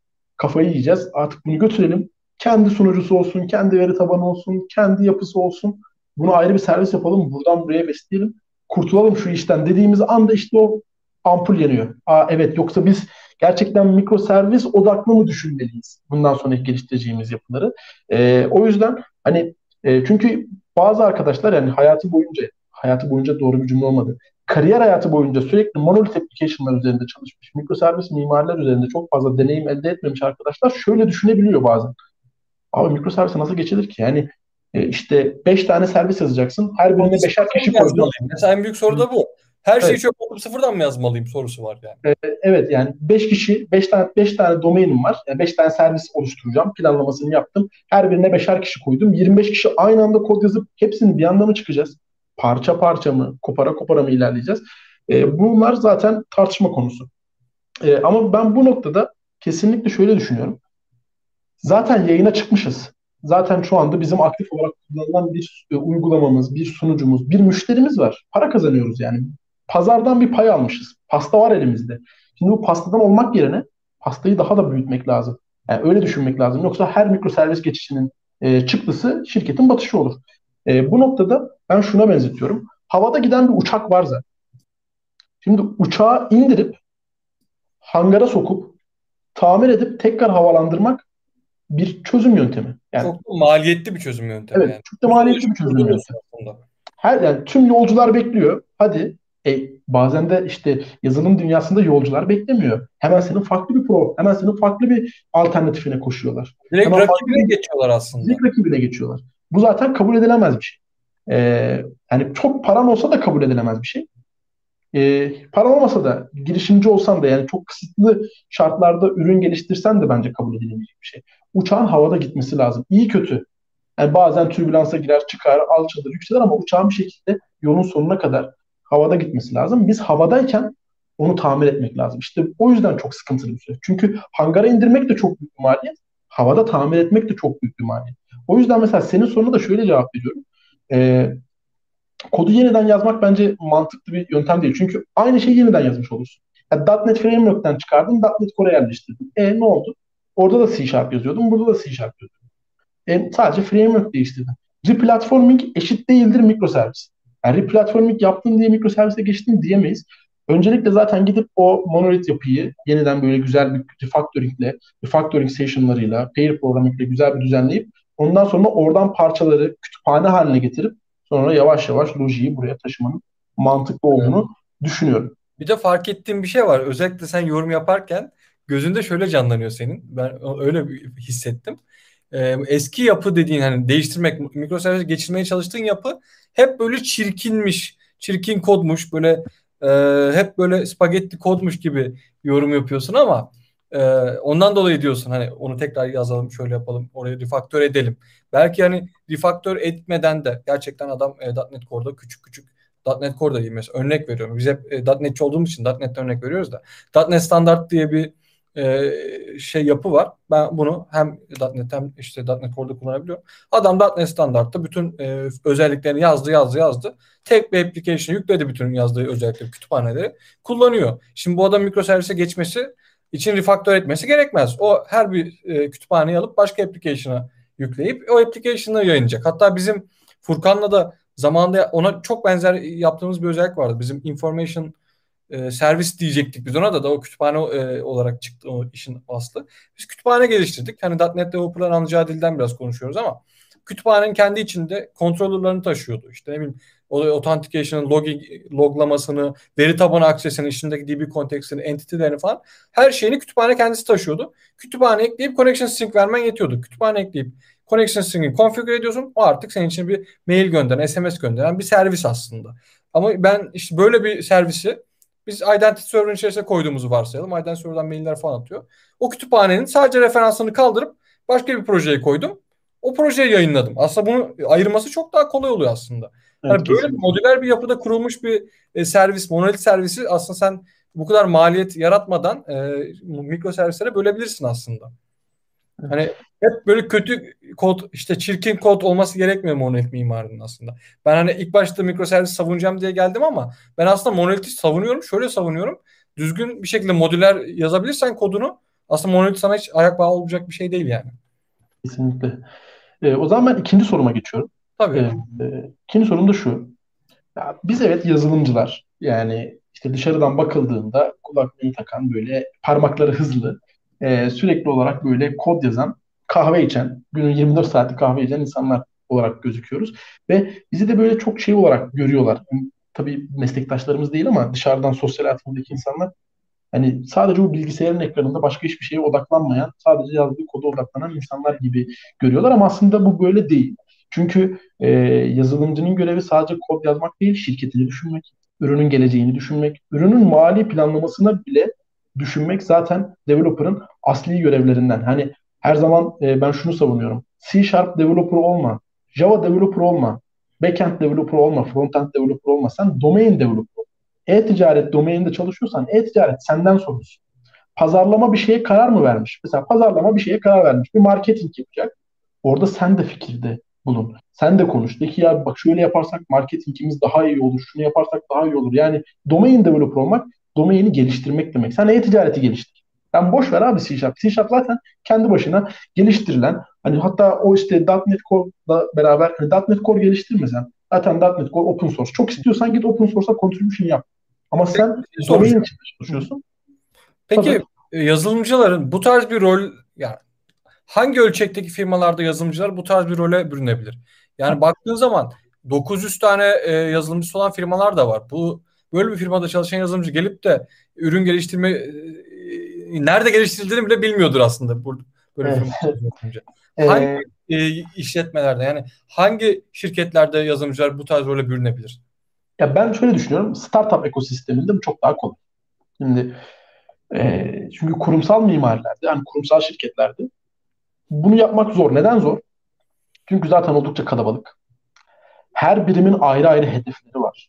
S1: Kafayı yiyeceğiz. Artık bunu götürelim. Kendi sunucusu olsun, kendi veri tabanı olsun, kendi yapısı olsun. Bunu ayrı bir servis yapalım. Buradan buraya besleyelim. Kurtulalım şu işten dediğimiz anda işte o ampul yanıyor. Aa, evet yoksa biz gerçekten mikroservis odaklı mı düşünmeliyiz bundan sonraki geliştireceğimiz yapıları? E, o yüzden hani e, çünkü bazı arkadaşlar yani hayatı boyunca hayatı boyunca doğru bir cümle olmadı. Kariyer hayatı boyunca sürekli monolith application'lar üzerinde çalışmış, mikroservis mimarlar üzerinde çok fazla deneyim elde etmemiş arkadaşlar şöyle düşünebiliyor bazen. Abi mikroservise nasıl geçilir ki? Yani e, işte 5 tane servis yazacaksın. Her birine beşer kişi koyacaksın.
S2: Mesela en büyük soru da bu. Her şeyi evet. çöp atıp sıfırdan mı yazmalıyım sorusu var yani.
S1: Ee, evet yani 5 kişi 5 tane 5 tane domainim var. Yani 5 tane servis oluşturacağım. Planlamasını yaptım. Her birine 5'er kişi koydum. 25 kişi aynı anda kod yazıp hepsini bir anda mı çıkacağız? Parça parça mı, kopara kopara mı ilerleyeceğiz? Ee, bunlar zaten tartışma konusu. Ee, ama ben bu noktada kesinlikle şöyle düşünüyorum. Zaten yayına çıkmışız. Zaten şu anda bizim aktif olarak kullanılan bir e, uygulamamız, bir sunucumuz, bir müşterimiz var. Para kazanıyoruz yani pazardan bir pay almışız. Pasta var elimizde. Şimdi bu pastadan olmak yerine pastayı daha da büyütmek lazım. Yani öyle düşünmek lazım. Yoksa her mikroservis geçişinin e, çıktısı şirketin batışı olur. E, bu noktada ben şuna benzetiyorum. Havada giden bir uçak var zaten. Şimdi uçağı indirip hangara sokup tamir edip tekrar havalandırmak bir çözüm yöntemi.
S2: Yani, çok maliyetli bir çözüm yöntemi.
S1: Evet, yani. çok da maliyetli bir çözüm yöntemi. Her yani tüm yolcular bekliyor. Hadi e, bazen de işte yazılım dünyasında yolcular beklemiyor. Hemen senin farklı bir pro, hemen senin farklı bir alternatifine koşuyorlar.
S2: Direkt
S1: hemen
S2: rakibine farklı, geçiyorlar aslında.
S1: Direkt rakibine geçiyorlar. Bu zaten kabul edilemez bir şey. Ee, yani çok paran olsa da kabul edilemez bir şey. Ee, paran olmasa da girişimci olsan da yani çok kısıtlı şartlarda ürün geliştirsen de bence kabul edilemeyecek bir şey. Uçağın havada gitmesi lazım. İyi kötü. Yani bazen türbülansa girer çıkar, alçalır, yükselir ama uçağın bir şekilde yolun sonuna kadar havada gitmesi lazım. Biz havadayken onu tamir etmek lazım. İşte o yüzden çok sıkıntılı bir süreç. Çünkü hangara indirmek de çok büyük bir maliyet. Havada tamir etmek de çok büyük bir maliyet. O yüzden mesela senin soruna da şöyle cevap veriyorum. Ee, kodu yeniden yazmak bence mantıklı bir yöntem değil. Çünkü aynı şeyi yeniden yazmış olursun. Yani .NET Framework'ten çıkardın, .NET Core'a yerleştirdin. E ne oldu? Orada da C Sharp yazıyordum, burada da C Sharp yazıyordum. E, sadece framework değiştirdin. Replatforming eşit değildir mikroservis. Yani replatforming yaptın diye mikroservise geçtin diyemeyiz. Öncelikle zaten gidip o monolith yapıyı yeniden böyle güzel bir refactoringle, refactoring sessionlarıyla, pair programming'le güzel bir düzenleyip ondan sonra oradan parçaları kütüphane haline getirip sonra yavaş yavaş lojiyi buraya taşımanın mantıklı olduğunu evet. düşünüyorum.
S2: Bir de fark ettiğim bir şey var. Özellikle sen yorum yaparken gözünde şöyle canlanıyor senin. Ben öyle hissettim. Ee, eski yapı dediğin hani değiştirmek, mikroservis geçirmeye çalıştığın yapı hep böyle çirkinmiş, çirkin kodmuş, böyle e, hep böyle spagetti kodmuş gibi yorum yapıyorsun ama e, ondan dolayı diyorsun hani onu tekrar yazalım, şöyle yapalım, orayı refaktör edelim. Belki hani refaktör etmeden de gerçekten adam e, .NET Core'da küçük küçük .NET Core'da değil mesela örnek veriyorum. Biz hep e, .NET'çi olduğumuz için .NET'ten örnek veriyoruz da. .NET Standart diye bir e, şey yapı var. Ben bunu hem .NET hem işte .NET Core'da kullanabiliyorum. Adam .NET standartta bütün e, özelliklerini yazdı yazdı yazdı. Tek bir application yükledi bütün yazdığı özellikleri kütüphaneleri kullanıyor. Şimdi bu adam mikroservise geçmesi için refaktör etmesi gerekmez. O her bir e, kütüphaneyi alıp başka application'a yükleyip o application'ı yayınlayacak. Hatta bizim Furkan'la da Zamanında ona çok benzer yaptığımız bir özellik vardı. Bizim information e, servis diyecektik biz ona da da o kütüphane e, olarak çıktı o işin aslı. Biz kütüphane geliştirdik. Hani .NET developer'ların anlayacağı dilden biraz konuşuyoruz ama kütüphanenin kendi içinde controller'larını taşıyordu. İşte ne bileyim authentication'ın logging, loglamasını, veri tabanı aksesini, içindeki DB kontekstini, entity'lerini falan her şeyini kütüphane kendisi taşıyordu. Kütüphane ekleyip connection string vermen yetiyordu. Kütüphane ekleyip connection string'i configure ediyorsun. O artık senin için bir mail gönderen, SMS gönderen bir servis aslında. Ama ben işte böyle bir servisi biz Identity Server'ın içerisine koyduğumuzu varsayalım. Identity Server'dan mailler falan atıyor. O kütüphanenin sadece referansını kaldırıp başka bir projeye koydum. O projeyi yayınladım. Aslında bunu ayırması çok daha kolay oluyor aslında. Evet, yani böyle bir modüler bir yapıda kurulmuş bir e, servis, monolit servisi aslında sen bu kadar maliyet yaratmadan e, mikro servislere bölebilirsin aslında. Hani hep böyle kötü kod işte çirkin kod olması gerekmiyor monolit mimarinin aslında. Ben hani ilk başta mikroservis savunacağım diye geldim ama ben aslında monoliti savunuyorum. Şöyle savunuyorum. Düzgün bir şekilde modüler yazabilirsen kodunu aslında monolit sana hiç ayak bağı olacak bir şey değil yani.
S1: Kesinlikle. Ee, o zaman ben ikinci soruma geçiyorum.
S2: Tabii.
S1: Ee, ikinci sorum da şu. Ya biz evet yazılımcılar yani işte dışarıdan bakıldığında kulaklığı takan böyle parmakları hızlı e, sürekli olarak böyle kod yazan, kahve içen, günün 24 saati kahve içen insanlar olarak gözüküyoruz. Ve bizi de böyle çok şey olarak görüyorlar. Tabii meslektaşlarımız değil ama dışarıdan sosyal hayatındaki insanlar hani sadece o bilgisayarın ekranında başka hiçbir şeye odaklanmayan, sadece yazdığı koda odaklanan insanlar gibi görüyorlar ama aslında bu böyle değil. Çünkü e, yazılımcının görevi sadece kod yazmak değil, şirketini düşünmek, ürünün geleceğini düşünmek, ürünün mali planlamasına bile düşünmek zaten developer'ın asli görevlerinden. Hani her zaman e, ben şunu savunuyorum. C Sharp developer olma, Java developer olma, backend developer olma, frontend developer olma. Sen domain developer ol. E-ticaret domaininde çalışıyorsan e-ticaret senden sorumlusun. Pazarlama bir şeye karar mı vermiş? Mesela pazarlama bir şeye karar vermiş. Bir marketing yapacak. Orada sen de fikirde bulun. Sen de konuş. De ki ya bak şöyle yaparsak marketingimiz daha iyi olur. Şunu yaparsak daha iyi olur. Yani domain developer olmak domaini geliştirmek demek. Sen e-ticareti geliştir. Ben boş ver abi C Sharp. C Sharp zaten kendi başına geliştirilen hani hatta o işte .NET Core'la beraber hani .NET Core geliştirmesen zaten .NET Core open source. Çok istiyorsan git open source'a contribution yap. Ama sen domain için çalışıyorsun.
S2: Peki Tabii. E, yazılımcıların bu tarz bir rol yani hangi ölçekteki firmalarda yazılımcılar bu tarz bir role bürünebilir? Yani baktığın zaman 900 tane e, yazılımcısı olan firmalar da var. Bu böyle bir firmada çalışan yazılımcı gelip de ürün geliştirme e, nerede geliştirildiğini bile bilmiyordur aslında burada böyle evet. firma Hangi e, işletmelerde yani hangi şirketlerde yazılımcılar bu tarz role bürünebilir?
S1: Ya ben şöyle düşünüyorum. Startup ekosisteminde bu çok daha kolay. Şimdi e, çünkü kurumsal mimarilerde yani kurumsal şirketlerde bunu yapmak zor. Neden zor? Çünkü zaten oldukça kalabalık. Her birimin ayrı ayrı hedefleri var.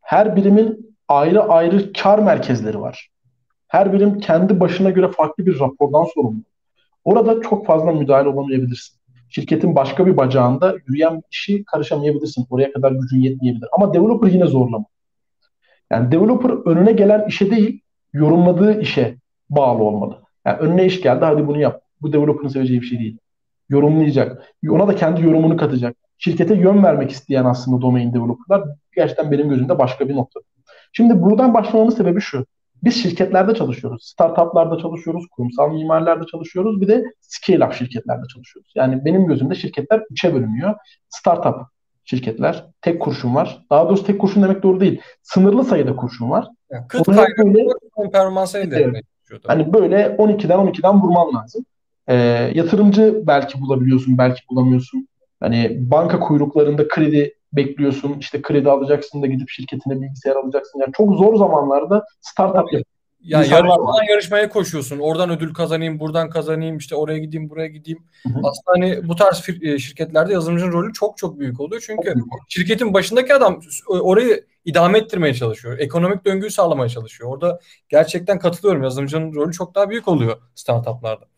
S1: Her birimin ayrı ayrı kar merkezleri var. Her birim kendi başına göre farklı bir rapordan sorumlu. Orada çok fazla müdahale olamayabilirsin. Şirketin başka bir bacağında yürüyen bir işi karışamayabilirsin. Oraya kadar gücün yetmeyebilir. Ama developer yine zorlama. Yani developer önüne gelen işe değil, yorumladığı işe bağlı olmalı. Yani önüne iş geldi hadi bunu yap. Bu developer'ın seveceği bir şey değil. Yorumlayacak. Ona da kendi yorumunu katacak. Şirkete yön vermek isteyen aslında domain developer'lar gerçekten benim gözümde başka bir nokta. Şimdi buradan başlamamın sebebi şu. Biz şirketlerde çalışıyoruz. Startuplarda çalışıyoruz, kurumsal mimarlarda çalışıyoruz. Bir de scale-up şirketlerde çalışıyoruz. Yani benim gözümde şirketler üçe bölünüyor. Startup şirketler, tek kurşun var. Daha doğrusu tek kurşun demek doğru değil. Sınırlı sayıda kurşun var.
S2: Yani kıt elde etmek
S1: Hani böyle 12'den 12'den vurman lazım. Ee, yatırımcı belki bulabiliyorsun, belki bulamıyorsun. Hani banka kuyruklarında kredi bekliyorsun. İşte kredi alacaksın da gidip şirketine bilgisayar alacaksın. Yani çok zor zamanlarda startup yap.
S2: Yani yarışmadan yarışmaya koşuyorsun. Oradan ödül kazanayım, buradan kazanayım, işte oraya gideyim, buraya gideyim. Hı hı. Aslında hani bu tarz e, şirketlerde yazılımcının rolü çok çok büyük oluyor. Çünkü şirketin başındaki adam orayı idame ettirmeye çalışıyor. Ekonomik döngüyü sağlamaya çalışıyor. Orada gerçekten katılıyorum. Yazılımcının rolü çok daha büyük oluyor startuplarda.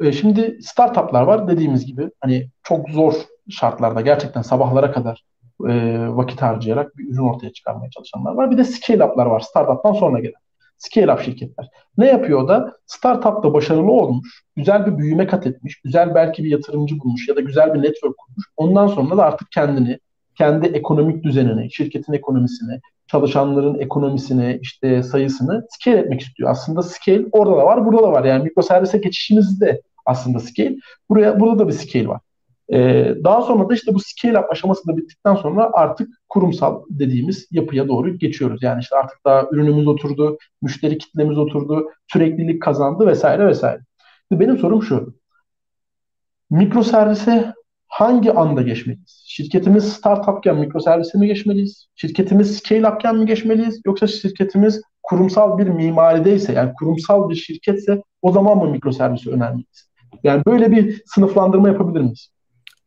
S1: E, şimdi startuplar var dediğimiz gibi hani çok zor şartlarda gerçekten sabahlara kadar e, vakit harcayarak bir ürün ortaya çıkarmaya çalışanlar var. Bir de scale-up'lar var startup'tan sonra gelen. Scale-up şirketler. Ne yapıyor da? Startup'ta başarılı olmuş, güzel bir büyüme kat etmiş, güzel belki bir yatırımcı bulmuş ya da güzel bir network kurmuş. Ondan sonra da artık kendini kendi ekonomik düzenini, şirketin ekonomisini, çalışanların ekonomisini, işte sayısını scale etmek istiyor. Aslında scale orada da var, burada da var. Yani mikroservise geçişimizde aslında scale. Buraya burada da bir scale var. Ee, daha sonra da işte bu scale up aşaması da bittikten sonra artık kurumsal dediğimiz yapıya doğru geçiyoruz. Yani işte artık daha ürünümüz oturdu, müşteri kitlemiz oturdu, süreklilik kazandı vesaire vesaire. Benim sorum şu. Mikroservise hangi anda geçmeliyiz? Şirketimiz startupken mikroservise mi geçmeliyiz? Şirketimiz scale upken mi geçmeliyiz? Yoksa şirketimiz kurumsal bir mimarideyse yani kurumsal bir şirketse o zaman mı mikroservisi önermeliyiz? Yani böyle bir sınıflandırma yapabilir miyiz?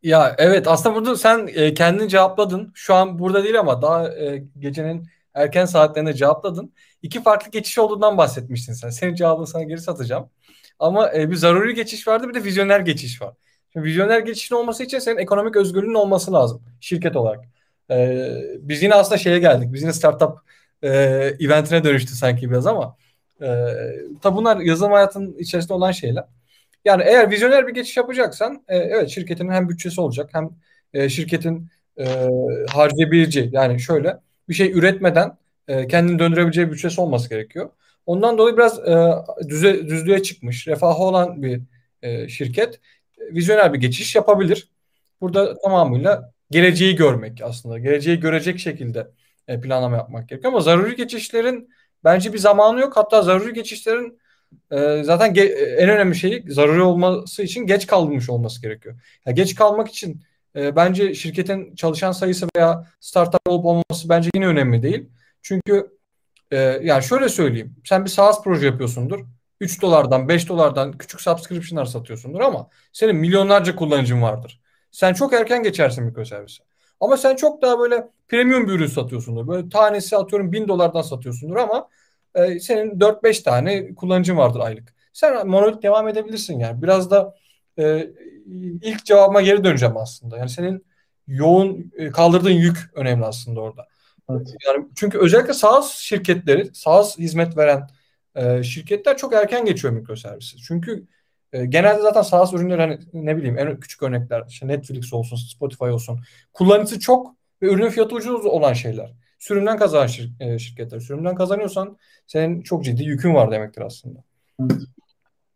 S2: Ya evet aslında burada sen e, kendini cevapladın. Şu an burada değil ama daha e, gecenin erken saatlerinde cevapladın. İki farklı geçiş olduğundan bahsetmiştin sen. Senin cevabını sana geri satacağım. Ama e, bir zaruri geçiş vardı bir de vizyoner geçiş var. Şimdi vizyoner geçişin olması için senin ekonomik özgürlüğün olması lazım şirket olarak. E, biz yine aslında şeye geldik. Biz yine startup e, eventine dönüştü sanki biraz ama e, tabi bunlar yazılım hayatının içerisinde olan şeyler. Yani eğer vizyoner bir geçiş yapacaksan e, evet şirketin hem bütçesi olacak hem e, şirketin e, harcayabileceği yani şöyle bir şey üretmeden e, kendini döndürebileceği bütçesi olması gerekiyor. Ondan dolayı biraz e, düze, düzlüğe çıkmış, refahı olan bir e, şirket vizyoner bir geçiş yapabilir. Burada tamamıyla geleceği görmek aslında. Geleceği görecek şekilde e, planlama yapmak gerekiyor. Ama zaruri geçişlerin bence bir zamanı yok. Hatta zaruri geçişlerin e, zaten en önemli şey zaruri olması için geç kalmış olması gerekiyor. Yani geç kalmak için e, bence şirketin çalışan sayısı veya startup olup olmaması bence yine önemli değil. Çünkü e, yani şöyle söyleyeyim. Sen bir SaaS proje yapıyorsundur. 3 dolardan 5 dolardan küçük subscription'lar satıyorsundur ama senin milyonlarca kullanıcın vardır. Sen çok erken geçersin mikroservise. Ama sen çok daha böyle premium bir ürün satıyorsundur. Böyle tanesi atıyorum 1000 dolardan satıyorsundur ama e, senin 4-5 tane kullanıcın vardır aylık. Sen monolit devam edebilirsin yani. Biraz da e, ilk cevabıma geri döneceğim aslında. Yani senin yoğun e, kaldırdığın yük önemli aslında orada. Evet. Yani çünkü özellikle SaaS şirketleri, SaaS hizmet veren e, şirketler çok erken geçiyor mikroservisi. Çünkü e, genelde zaten SaaS ürünleri hani ne bileyim en küçük örnekler işte Netflix olsun, Spotify olsun. Kullanıcısı çok ve ürünün fiyatı ucuz olan şeyler. Sürümden kazanan şir, e, şirketler. Sürümden kazanıyorsan senin çok ciddi yükün var demektir aslında.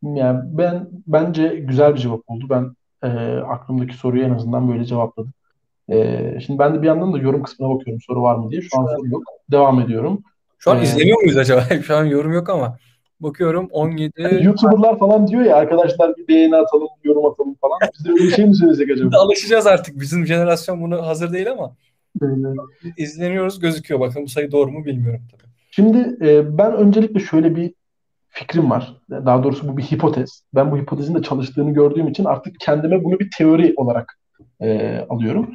S1: Yani ben bence güzel bir cevap oldu. Ben e, aklımdaki soruyu en azından böyle cevapladım. E, şimdi ben de bir yandan da yorum kısmına bakıyorum soru var mı diye. Şu an soru yok. Devam ediyorum.
S2: Şu an ee, izleniyor muyuz acaba? Şu an yorum yok ama. Bakıyorum 17.
S1: Yani YouTuber'lar falan diyor ya arkadaşlar bir beğeni atalım, yorum atalım falan. Biz de öyle bir şey mi söylesek acaba?
S2: Alışacağız artık. Bizim jenerasyon bunu hazır değil ama. Öyle. İzleniyoruz gözüküyor. Bakın bu sayı doğru mu bilmiyorum tabii.
S1: Şimdi e, ben öncelikle şöyle bir fikrim var. Daha doğrusu bu bir hipotez. Ben bu hipotezin de çalıştığını gördüğüm için artık kendime bunu bir teori olarak e, alıyorum.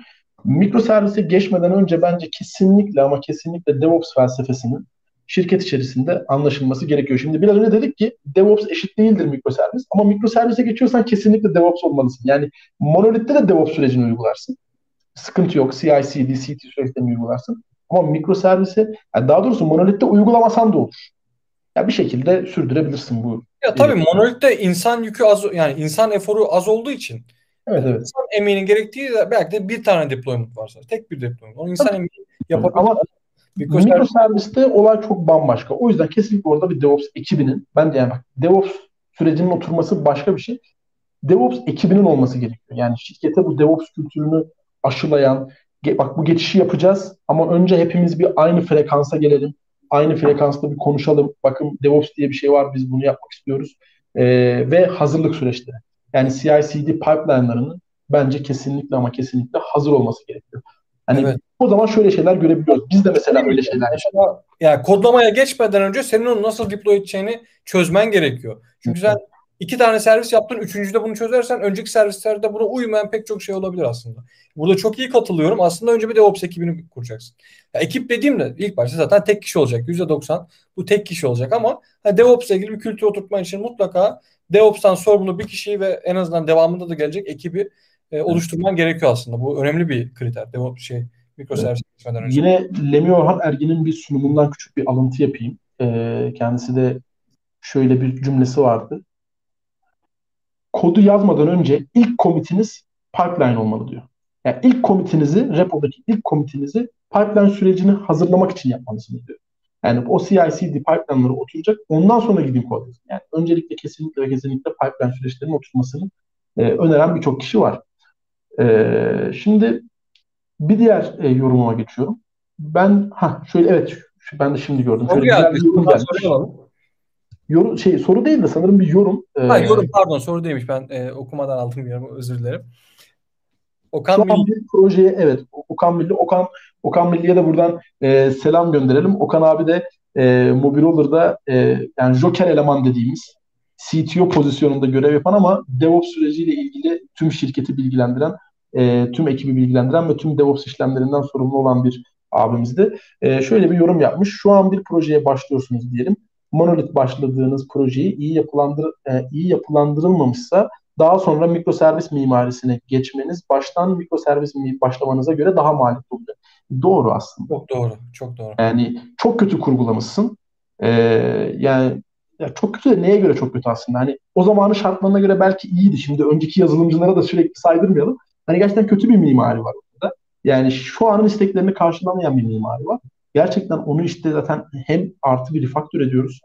S1: Mikroservise geçmeden önce bence kesinlikle ama kesinlikle DevOps felsefesinin şirket içerisinde anlaşılması gerekiyor. Şimdi biraz önce dedik ki DevOps eşit değildir mikroservis ama mikroservise geçiyorsan kesinlikle DevOps olmalısın. Yani monolitte de DevOps sürecini uygularsın. Sıkıntı yok. CI/CD, CT süreçlerini uygularsın. Ama mikroservise yani daha doğrusu monolitte uygulamasan da olur. Ya bir şekilde sürdürebilirsin bu.
S2: Ya tabii monolitte insan yükü az yani insan eforu az olduğu için
S1: Evet evet.
S2: İnsan emeğinin gerektiği belki de bir tane deployment varsa. Tek bir deployment. Onu insan emeği yapabilir. Ama
S1: mikroserviste olay çok bambaşka. O yüzden kesinlikle orada bir DevOps ekibinin ben de yani bak DevOps sürecinin oturması başka bir şey. DevOps ekibinin olması gerekiyor. Yani şirkete bu DevOps kültürünü aşılayan, bak bu geçişi yapacağız ama önce hepimiz bir aynı frekansa gelelim. Aynı frekansta bir konuşalım. Bakın DevOps diye bir şey var. Biz bunu yapmak istiyoruz. Ee, ve hazırlık süreçleri. Yani CI/CD pipeline'larının bence kesinlikle ama kesinlikle hazır olması gerekiyor. Hani evet. o zaman şöyle şeyler görebiliyoruz. Biz de mesela öyle şeyler
S2: yaşıyoruz. Yani kodlamaya geçmeden önce senin onu nasıl deploy edeceğini çözmen gerekiyor. Çünkü sen iki tane servis yaptın, üçüncüde bunu çözersen önceki servislerde buna uymayan pek çok şey olabilir aslında. Burada çok iyi katılıyorum. Aslında önce bir DevOps ekibini kuracaksın. Ya, ekip dediğimde ilk başta zaten tek kişi olacak. %90 bu tek kişi olacak ama hani DevOps ile ilgili bir kültür oturtman için mutlaka DevOps'tan sorumlu bir kişiyi ve en azından devamında da gelecek ekibi e, oluşturman gerekiyor aslında. Bu önemli bir kriter. DevOps şey mikroservis
S1: evet. önce. Yine Lemi Orhan Ergin'in bir sunumundan küçük bir alıntı yapayım. E, kendisi de şöyle bir cümlesi vardı. Kodu yazmadan önce ilk komitiniz pipeline olmalı diyor. Yani ilk komitinizi, repodaki ilk komitinizi pipeline sürecini hazırlamak için yapmalısınız diyor. Yani o CI/CD pipeline'ları oturacak. Ondan sonra gidin kod yazın. Yani öncelikle kesinlikle ve kesinlikle pipeline süreçlerinin oturmasını e, öneren birçok kişi var. E, şimdi bir diğer e, yorumuma geçiyorum. Ben ha şöyle evet şu, ben de şimdi gördüm. Şöyle
S2: güzel bir yorum gelmiş.
S1: Yorum, şey, soru değil de sanırım bir yorum.
S2: Ha, ee, yorum pardon soru değilmiş. Ben e, okumadan aldım yorum özür dilerim.
S1: Okan Şu Milli. bir projeye evet Okan Milli Okan Okan Milli'ye de buradan e, selam gönderelim. Okan abi de e, Mobiloller'da e, yani Joker eleman dediğimiz CTO pozisyonunda görev yapan ama DevOps süreciyle ilgili tüm şirketi bilgilendiren, e, tüm ekibi bilgilendiren ve tüm DevOps işlemlerinden sorumlu olan bir abimizdi. E, şöyle bir yorum yapmış. Şu an bir projeye başlıyorsunuz diyelim. Monolith başladığınız projeyi iyi yapılandır e, iyi yapılandırılmamışsa daha sonra mikroservis mimarisine geçmeniz baştan mikroservis başlamanıza göre daha maliyetli olacak. Doğru aslında.
S2: Çok doğru. Çok doğru.
S1: Yani çok kötü kurgulamışsın. Ee, yani ya çok kötü de neye göre çok kötü aslında? Hani o zamanın şartlarına göre belki iyiydi. Şimdi önceki yazılımcılara da sürekli saydırmayalım. Hani gerçekten kötü bir mimari var orada. Yani şu anın isteklerini karşılamayan bir mimari var. Gerçekten onu işte zaten hem artı bir refactor ediyoruz.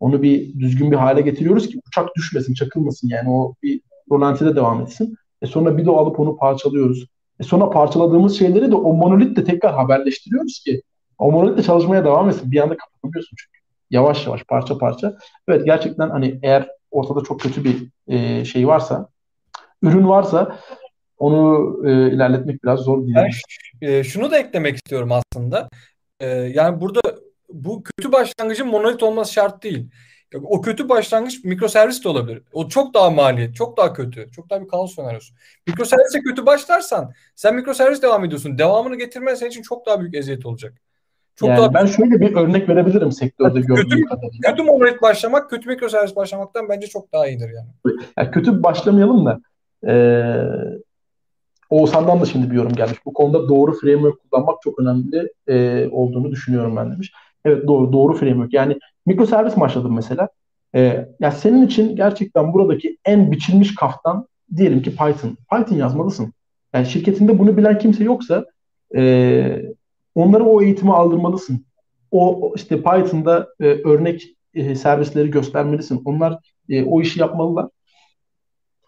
S1: Onu bir düzgün bir hale getiriyoruz ki uçak düşmesin, çakılmasın yani o bir rolantide devam etsin. E sonra bir de alıp onu parçalıyoruz. E sonra parçaladığımız şeyleri de o monolitle tekrar haberleştiriyoruz ki o monolitle çalışmaya devam etsin. Bir anda kapatamıyorsun çünkü. Yavaş yavaş parça parça. Evet gerçekten hani eğer ortada çok kötü bir e, şey varsa, ürün varsa onu e, ilerletmek biraz zor
S2: değil. Ben e, şunu da eklemek istiyorum aslında. E, yani burada bu kötü başlangıcın monolit olması şart değil. O kötü başlangıç mikroservis de olabilir. O çok daha maliyet, çok daha kötü. Çok daha bir kaos senaryosu. Mikroservise kötü başlarsan sen mikroservis devam ediyorsun. Devamını getirmen senin için çok daha büyük eziyet olacak.
S1: Çok yani daha ben şöyle bir örnek verebilirim sektörde yani gördüğüm
S2: kadarıyla. Kötü monolit başlamak, kötü mikroservis başlamaktan bence çok daha iyidir yani.
S1: yani kötü başlamayalım da ee, Oğuzhan'dan da şimdi bir yorum gelmiş. Bu konuda doğru framework kullanmak çok önemli e, olduğunu düşünüyorum ben demiş. Evet doğru doğru framework. Yani mikroservis başladım mesela. Ee, ya senin için gerçekten buradaki en biçilmiş kaftan diyelim ki Python. Python yazmalısın. Yani şirketinde bunu bilen kimse yoksa e, onlara o eğitimi aldırmalısın. O işte Python'da e, örnek e, servisleri göstermelisin. Onlar e, o işi yapmalılar.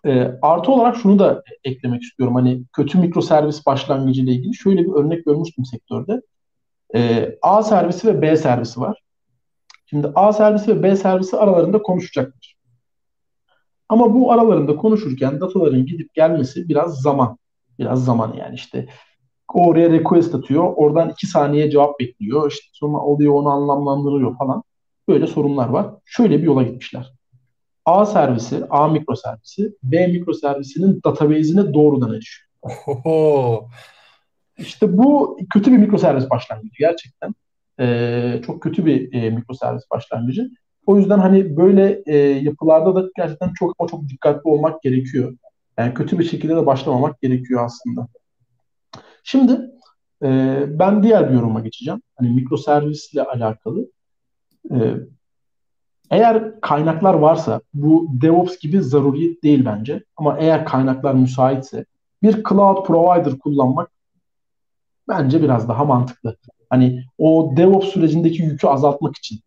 S1: E, artı olarak şunu da eklemek istiyorum. Hani kötü mikroservis başlangıcı ile ilgili şöyle bir örnek görmüştüm sektörde. E, A servisi ve B servisi var. Şimdi A servisi ve B servisi aralarında konuşacaklar. Ama bu aralarında konuşurken dataların gidip gelmesi biraz zaman. Biraz zaman yani işte oraya request atıyor. Oradan iki saniye cevap bekliyor. İşte sonra oluyor onu anlamlandırıyor falan. Böyle sorunlar var. Şöyle bir yola gitmişler. A servisi, A mikroservisi B mikroservisinin database'ine doğrudan erişiyor. Oho. İşte bu kötü bir mikroservis başlangıcı gerçekten. Ee, çok kötü bir e, mikroservis başlangıcı. O yüzden hani böyle e, yapılarda da gerçekten çok ama çok dikkatli olmak gerekiyor. Yani kötü bir şekilde de başlamamak gerekiyor aslında. Şimdi e, ben diğer bir yoruma geçeceğim. Hani mikroservisle alakalı. E, eğer kaynaklar varsa bu DevOps gibi zaruriyet değil bence. Ama eğer kaynaklar müsaitse bir cloud provider kullanmak bence biraz daha mantıklı. Hani o DevOps sürecindeki yükü azaltmak için.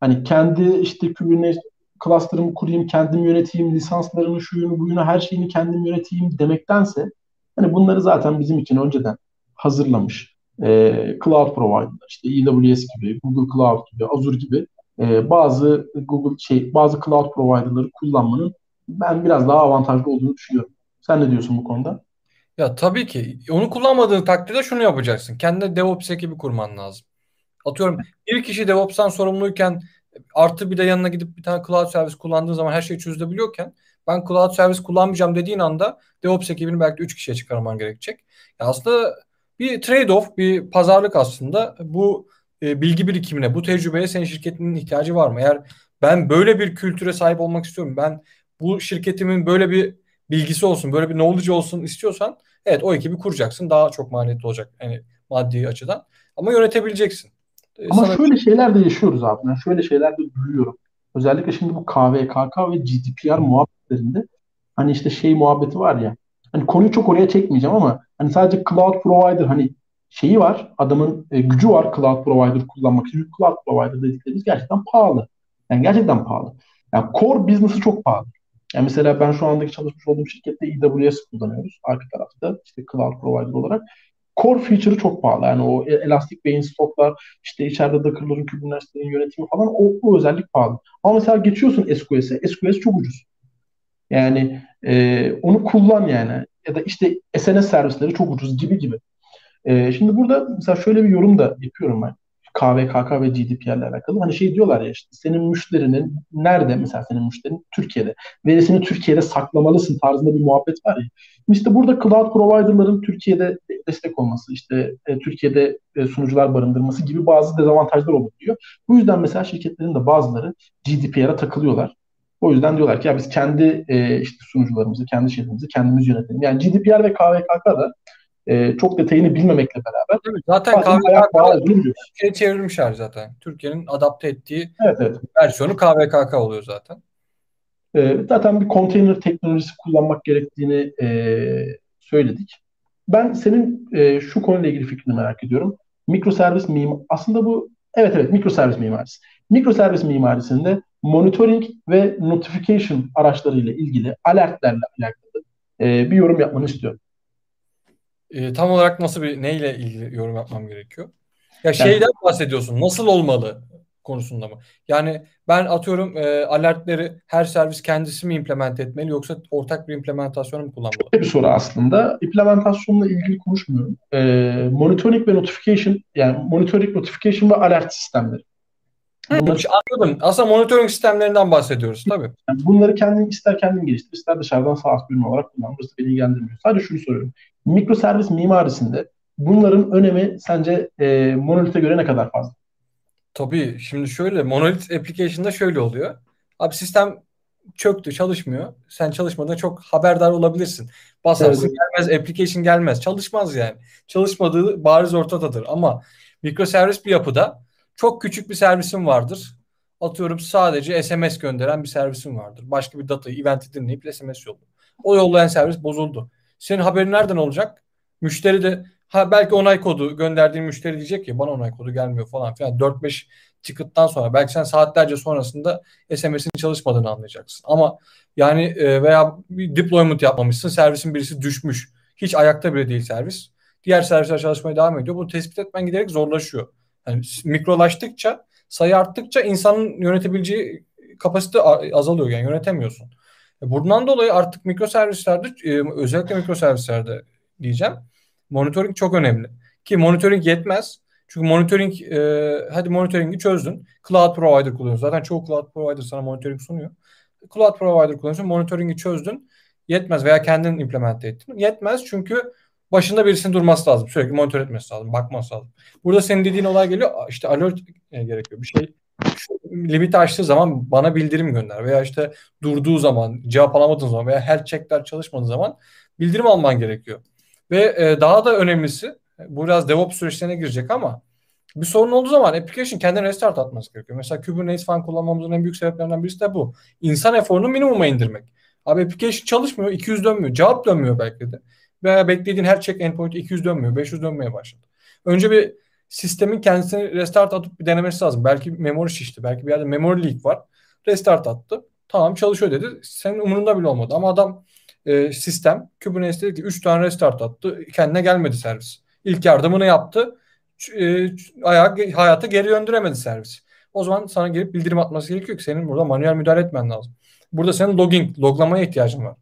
S1: Hani kendi işte Kubernetes cluster'ımı kurayım, kendim yöneteyim, lisanslarını, şuyunu, buyunu, her şeyini kendim yöneteyim demektense hani bunları zaten bizim için önceden hazırlamış e, cloud provider, işte AWS gibi, Google Cloud gibi, Azure gibi e, bazı Google şey, bazı cloud provider'ları kullanmanın ben biraz daha avantajlı olduğunu düşünüyorum. Sen ne diyorsun bu konuda?
S2: Ya tabii ki. Onu kullanmadığın takdirde şunu yapacaksın. Kendine DevOps ekibi kurman lazım. Atıyorum bir kişi DevOps'tan sorumluyken artı bir de yanına gidip bir tane cloud servis kullandığın zaman her şey çözülebiliyorken ben cloud servis kullanmayacağım dediğin anda DevOps ekibini belki 3 kişiye çıkarman gerekecek. Ya aslında bir trade-off, bir pazarlık aslında. Bu e, bilgi birikimine, bu tecrübeye senin şirketinin ihtiyacı var mı? Eğer ben böyle bir kültüre sahip olmak istiyorum, ben bu şirketimin böyle bir bilgisi olsun, böyle bir knowledge olsun istiyorsan evet o ekibi kuracaksın. Daha çok maliyetli olacak yani maddi açıdan. Ama yönetebileceksin.
S1: Ee, Ama Sana... şöyle şeyler de yaşıyoruz abi. Ben şöyle şeyler de duyuyorum. Özellikle şimdi bu KVKK ve GDPR muhabbetlerinde hani işte şey muhabbeti var ya Hani konuyu çok oraya çekmeyeceğim ama hani sadece cloud provider hani şeyi var, adamın e, gücü var cloud provider kullanmak için. Cloud provider dediklerimiz gerçekten pahalı. Yani gerçekten pahalı. Yani core business'ı çok pahalı. Yani mesela ben şu andaki çalışmış olduğum şirkette AWS kullanıyoruz arka tarafta işte cloud provider olarak. Core feature'ı çok pahalı. Yani o Elastic Beanstalk'lar, işte içeride Docker'ların, Kubernetes'lerin yönetimi falan o, o özellik pahalı. Ama mesela geçiyorsun SQS'e. SQS çok ucuz. Yani e, onu kullan yani. Ya da işte SNS servisleri çok ucuz gibi gibi. E, şimdi burada mesela şöyle bir yorum da yapıyorum ben. KVKK ve GDPR ile alakalı. Hani şey diyorlar ya işte senin müşterinin nerede mesela senin müşterinin Türkiye'de verisini Türkiye'de saklamalısın tarzında bir muhabbet var ya. İşte burada cloud provider'ların Türkiye'de destek olması, işte e, Türkiye'de e, sunucular barındırması gibi bazı dezavantajlar olabiliyor. Bu yüzden mesela şirketlerin de bazıları GDPR'a takılıyorlar. O yüzden diyorlar ki ya biz kendi e, işte sunucularımızı, kendi şeylerimizi kendimiz yönetelim. Yani GDPR ve KVKK da e, çok detayını bilmemekle beraber.
S2: Tabii, zaten KVKK Türkiye'ye çevrilmişler zaten. Türkiye'nin adapte ettiği evet, evet. versiyonu KVKK oluyor zaten.
S1: E, zaten bir konteyner teknolojisi kullanmak gerektiğini e, söyledik. Ben senin e, şu konuyla ilgili fikrini merak ediyorum. Mikroservis mimar aslında bu evet evet mikroservis mimarisi. Mikroservis mimarisinde monitoring ve notification araçlarıyla ilgili alertlerle alakalı e, bir yorum yapmanı istiyorum.
S2: E, tam olarak nasıl bir neyle ilgili yorum yapmam gerekiyor? Ya şeyden yani, bahsediyorsun. Nasıl olmalı konusunda mı? Yani ben atıyorum e, alertleri her servis kendisi mi implement etmeli yoksa ortak bir implementasyonu mu kullanmalı?
S1: Bir soru aslında. İmplementasyonla ilgili konuşmuyorum. E, monitoring ve notification yani monitoring, notification ve alert sistemleri.
S2: Bunları, anladım. Aslında monitoring sistemlerinden bahsediyoruz tabii.
S1: Yani bunları kendin ister kendin geliştir, ister dışarıdan SaaS ürün olarak kullan. Burası beni ilgilendirmiyor. Sadece şunu soruyorum. Mikroservis mimarisinde bunların önemi sence e, monolite göre ne kadar fazla?
S2: Tabii. Şimdi şöyle monolith application'da şöyle oluyor. Abi sistem çöktü, çalışmıyor. Sen çalışmadığında çok haberdar olabilirsin. Basarsın evet. gelmez, application gelmez. Çalışmaz yani. Çalışmadığı bariz ortadadır. Ama mikroservis bir yapıda çok küçük bir servisim vardır. Atıyorum sadece SMS gönderen bir servisim vardır. Başka bir datayı, eventi dinleyip SMS yolluyor. O yollayan servis bozuldu. Senin haberin nereden olacak? Müşteri de ha belki onay kodu gönderdiğin müşteri diyecek ki bana onay kodu gelmiyor falan filan. 4-5 ticket'tan sonra belki sen saatlerce sonrasında SMS'in çalışmadığını anlayacaksın. Ama yani e, veya bir deployment yapmamışsın. Servisin birisi düşmüş. Hiç ayakta bile değil servis. Diğer servisler çalışmaya devam ediyor. Bunu tespit etmen giderek zorlaşıyor. Yani mikrolaştıkça, sayı arttıkça insanın yönetebileceği kapasite azalıyor. Yani yönetemiyorsun. E, bundan dolayı artık mikroservislerde e, özellikle mikroservislerde diyeceğim monitoring çok önemli. Ki monitoring yetmez. Çünkü monitoring e, hadi monitoringi çözdün. Cloud provider kullanıyorsun. Zaten çoğu cloud provider sana monitoring sunuyor. Cloud provider kullanıyorsun. Monitoringi çözdün. Yetmez veya kendin implement ettin. Yetmez çünkü başında birisinin durması lazım. Sürekli monitör etmesi lazım. Bakması lazım. Burada senin dediğin olay geliyor. İşte alert gerekiyor. Bir şey limiti aştığı zaman bana bildirim gönder veya işte durduğu zaman cevap alamadığın zaman veya health checkler çalışmadığı zaman bildirim alman gerekiyor. Ve e, daha da önemlisi bu biraz DevOps süreçlerine girecek ama bir sorun olduğu zaman application kendini restart atması gerekiyor. Mesela Kubernetes falan kullanmamızın en büyük sebeplerinden birisi de bu. İnsan eforunu minimuma indirmek. Abi application çalışmıyor, 200 dönmüyor, cevap dönmüyor belki de. Veya beklediğin her check endpoint 200 dönmüyor, 500 dönmeye başladı. Önce bir sistemin kendisini restart atıp bir denemesi lazım. Belki memory şişti. Belki bir yerde memory leak var. Restart attı. Tamam çalışıyor dedi. Senin umurunda bile olmadı. Ama adam e, sistem Kubernetes dedi ki 3 tane restart attı. Kendine gelmedi servis. İlk yardımını yaptı. E, ayağı, hayata geri döndüremedi servis. O zaman sana gelip bildirim atması gerekiyor ki senin burada manuel müdahale etmen lazım. Burada senin logging, loglamaya ihtiyacın var.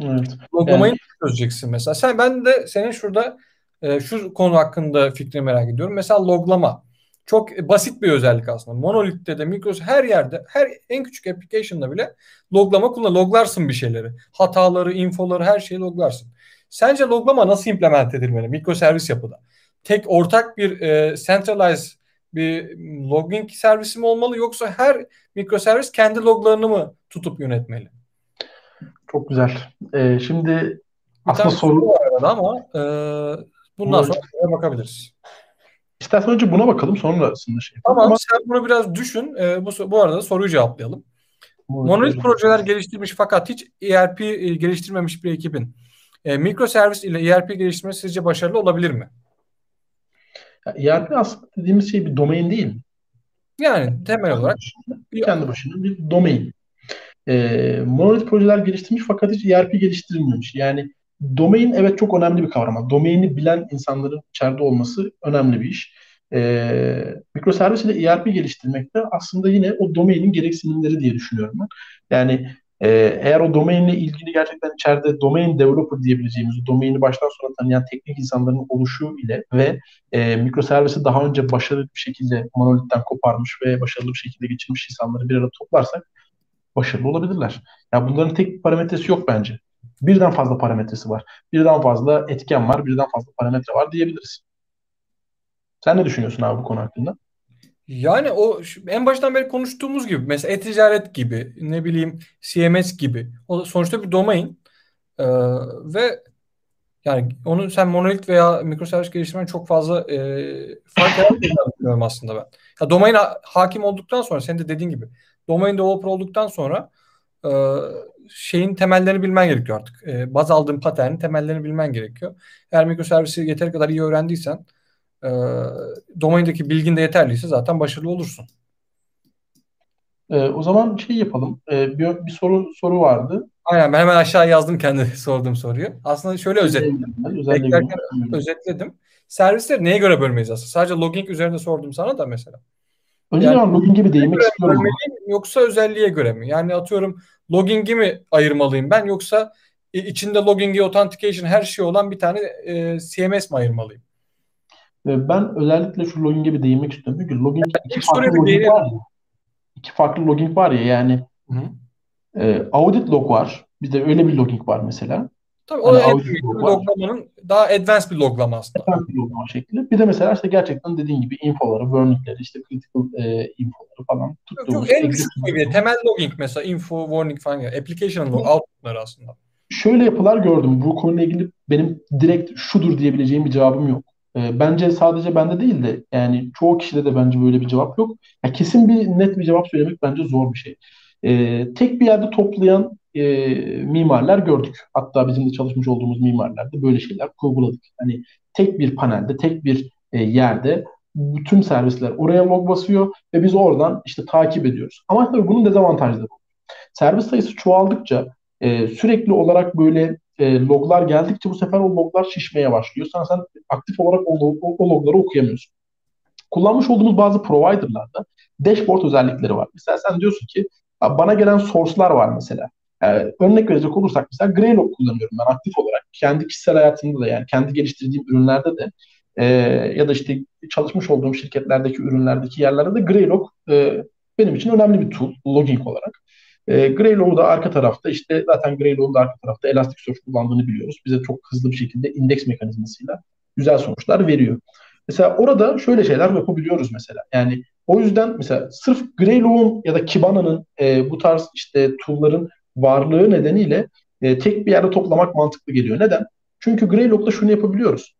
S2: Evet. Loglamayı yani. çözeceksin mesela. Sen ben de senin şurada e, şu konu hakkında fikrini merak ediyorum. Mesela loglama. Çok basit bir özellik aslında. Monolith'te de Microsoft her yerde, her en küçük application'da bile loglama kullan. Loglarsın bir şeyleri. Hataları, infoları, her şeyi loglarsın. Sence loglama nasıl implement edilmeli mikroservis yapıda? Tek ortak bir e, centralized bir logging servisi mi olmalı yoksa her mikroservis kendi loglarını mı tutup yönetmeli?
S1: Çok güzel. Ee, şimdi aslında soru
S2: var ama e, bundan sonra bakabiliriz.
S1: İstersen önce buna bakalım sonrasında şey.
S2: Tamam Ama... sen bunu biraz düşün. E, bu, bu arada soruyu cevaplayalım. Monolith projeler geliştirmiş fakat hiç ERP e, geliştirmemiş bir ekibin E, mikroservis ile ERP geliştirmesi sizce başarılı olabilir mi?
S1: Ya, ERP aslında dediğimiz şey bir domain değil mi?
S2: Yani temel olarak
S1: kendi başına bir domain. E, monolit projeler geliştirmiş fakat hiç ERP geliştirilmemiş. Yani domain evet çok önemli bir kavram. Domaini bilen insanların içeride olması önemli bir iş. E, mikroservis ile ERP geliştirmek de aslında yine o domainin gereksinimleri diye düşünüyorum ben. Yani e, eğer o domainle ilgili gerçekten içeride domain developer diyebileceğimiz, domaini baştan sona tanıyan teknik insanların oluşu ile ve e, mikroservisi daha önce başarılı bir şekilde monolitten koparmış ve başarılı bir şekilde geçirmiş insanları bir arada toplarsak başarılı olabilirler. Ya bunların tek bir parametresi yok bence. Birden fazla parametresi var. Birden fazla etken var, birden fazla parametre var diyebiliriz. Sen ne düşünüyorsun abi bu konu hakkında?
S2: Yani o en baştan beri konuştuğumuz gibi mesela e-ticaret gibi ne bileyim CMS gibi o sonuçta bir domain ee, ve yani onu sen monolit veya mikroservis geliştirmen çok fazla e, fark yaratmıyor aslında ben. Ya domain hakim olduktan sonra senin de dediğin gibi domain developer olduktan sonra e, şeyin temellerini bilmen gerekiyor artık. E, baz aldığın paternin temellerini bilmen gerekiyor. Eğer mikroservisi yeteri kadar iyi öğrendiysen e, domaindeki bilgin de yeterliyse zaten başarılı olursun.
S1: E, o zaman şey yapalım. E, bir, bir soru soru vardı.
S2: Aynen ben hemen aşağı yazdım kendi sorduğum soruyu. Aslında şöyle özetledim. Beklerken özetledim. Servisleri neye göre bölmeyiz aslında? Sadece logging üzerinde sordum sana da mesela.
S1: Önce yani, ben login gibi değinmek istiyorum.
S2: Yoksa özelliğe göre mi? Yani atıyorum logging'i mi ayırmalıyım ben yoksa içinde logging'i, authentication her şey olan bir tane e, CMS mi ayırmalıyım?
S1: Ben özellikle şu login gibi değinmek istiyorum. Çünkü login iki farklı login var ya. İki farklı login var ya yani Hı. E, audit log var. Bir de öyle bir logging var mesela.
S2: Tabii hani o da loglamanın daha advanced bir loglama aslında.
S1: Advanced bir loglama şekli. Bir de mesela işte gerçekten dediğin gibi infoları, warningleri, işte critical e, infoları falan
S2: tuttuğumuz. Çok en küçük seviye. Temel logging mesela info, warning falan. Yani application log, outputları aslında.
S1: Şöyle yapılar gördüm. Bu konuyla ilgili benim direkt şudur diyebileceğim bir cevabım yok. E, bence sadece bende değil de yani çoğu kişide de bence böyle bir cevap yok. Ya kesin bir net bir cevap söylemek bence zor bir şey. E, tek bir yerde toplayan e, mimarlar gördük. Hatta bizim de çalışmış olduğumuz mimarlarda böyle şeyler kurguladık. Hani tek bir panelde, tek bir e, yerde bütün servisler oraya log basıyor ve biz oradan işte takip ediyoruz. Ama tabii bunun dezavantajları var. Servis sayısı çoğaldıkça e, sürekli olarak böyle e, loglar geldikçe bu sefer o loglar şişmeye başlıyor. Sen, sen aktif olarak o, o, o logları okuyamıyorsun. Kullanmış olduğumuz bazı providerlarda dashboard özellikleri var. Mesela sen diyorsun ki bana gelen source'lar var mesela. Yani örnek verecek olursak mesela Greylog kullanıyorum ben aktif olarak. Kendi kişisel hayatımda da yani kendi geliştirdiğim ürünlerde de e, ya da işte çalışmış olduğum şirketlerdeki ürünlerdeki yerlerde de Greylog e, benim için önemli bir tool logging olarak. E, Greylog'u da arka tarafta işte zaten Greylog'un da arka tarafta Elasticsearch kullandığını biliyoruz. Bize çok hızlı bir şekilde indeks mekanizmasıyla güzel sonuçlar veriyor. Mesela orada şöyle şeyler yapabiliyoruz mesela. Yani o yüzden mesela sırf Greylog'un ya da Kibana'nın e, bu tarz işte tool'ların varlığı nedeniyle e, tek bir yerde toplamak mantıklı geliyor. Neden? Çünkü Greylog'da şunu yapabiliyoruz.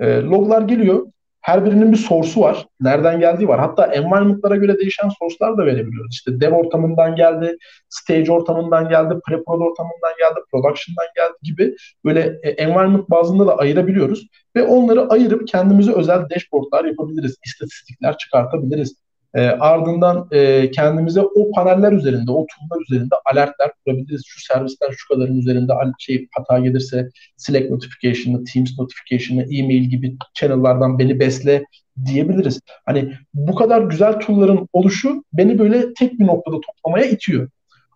S1: E, loglar geliyor. Her birinin bir source'u var. Nereden geldiği var. Hatta environment'lara göre değişen source'lar da verebiliyoruz. İşte dev ortamından geldi, stage ortamından geldi, pre-prod ortamından geldi, production'dan geldi gibi böyle e, environment bazında da ayırabiliyoruz. Ve onları ayırıp kendimize özel dashboardlar yapabiliriz. istatistikler çıkartabiliriz. E, ardından e, kendimize o paneller üzerinde, o tool'lar üzerinde alertler kurabiliriz. Şu servisten şu kadarın üzerinde şey hata gelirse Slack notification'ı, Teams notification'ı, e-mail gibi channel'lardan beni besle diyebiliriz. Hani bu kadar güzel tool'ların oluşu beni böyle tek bir noktada toplamaya itiyor.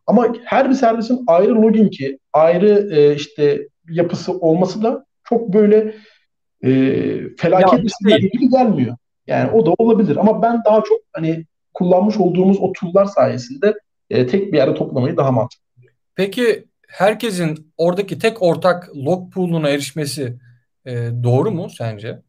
S1: Ama her bir servisin ayrı loginki, ayrı e, işte yapısı olması da çok böyle e, felaket bir gibi gelmiyor. Yani o da olabilir ama ben daha çok hani kullanmış olduğumuz o tool'lar sayesinde e, tek bir yerde toplamayı daha mantıklı.
S2: Peki herkesin oradaki tek ortak log pool'una erişmesi e, doğru mu sence?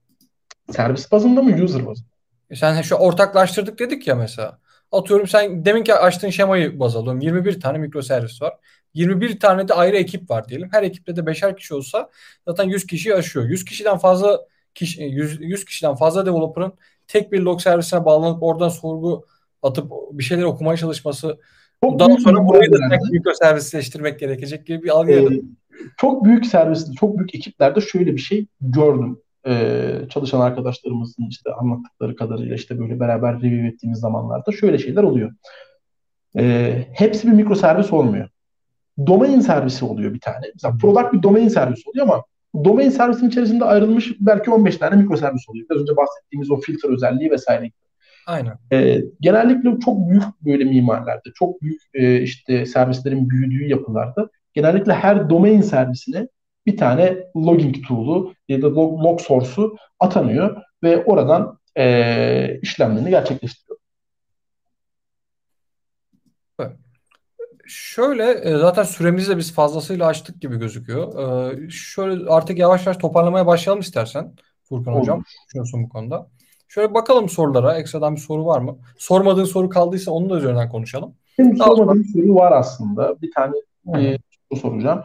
S1: Servis bazında mı user bazında?
S2: E sen şu ortaklaştırdık dedik ya mesela. Atıyorum sen demin ki açtığın şemayı baz alıyorum. 21 tane mikroservis var. 21 tane de ayrı ekip var diyelim. Her ekipte de 5'er kişi olsa zaten 100 kişi aşıyor. 100 kişiden fazla kişi, 100, 100 kişiden fazla developer'ın tek bir log servisine bağlanıp oradan sorgu atıp bir şeyler okumaya çalışması Çok daha sonra burayı da tek mikro servisleştirmek gerekecek gibi bir algı ee,
S1: çok büyük serviste, çok büyük ekiplerde şöyle bir şey gördüm. Ee, çalışan arkadaşlarımızın işte anlattıkları kadarıyla işte böyle beraber review ettiğimiz zamanlarda şöyle şeyler oluyor. Ee, hepsi bir mikro servis olmuyor. Domain servisi oluyor bir tane. Mesela product bir domain servisi oluyor ama domain servisin içerisinde ayrılmış belki 15 tane mikro servis oluyor. Biraz önce bahsettiğimiz o filtre özelliği vesaire.
S2: Aynen.
S1: E, genellikle çok büyük böyle mimarlarda, çok büyük e, işte servislerin büyüdüğü yapılarda genellikle her domain servisine bir tane logging tool'u ya da log, log source'u atanıyor ve oradan e, işlemlerini gerçekleştiriyor.
S2: Şöyle e, zaten süremizi de biz fazlasıyla açtık gibi gözüküyor. Ee, şöyle artık yavaş yavaş toparlamaya başlayalım istersen Furkan Olur. Hocam. Düşünüyorsun bu konuda. Şöyle bakalım sorulara. Ekstradan bir soru var mı? Sormadığın soru kaldıysa onu da üzerinden konuşalım.
S1: Benim sormadığım soru var aslında. Bir tane e, soru soracağım.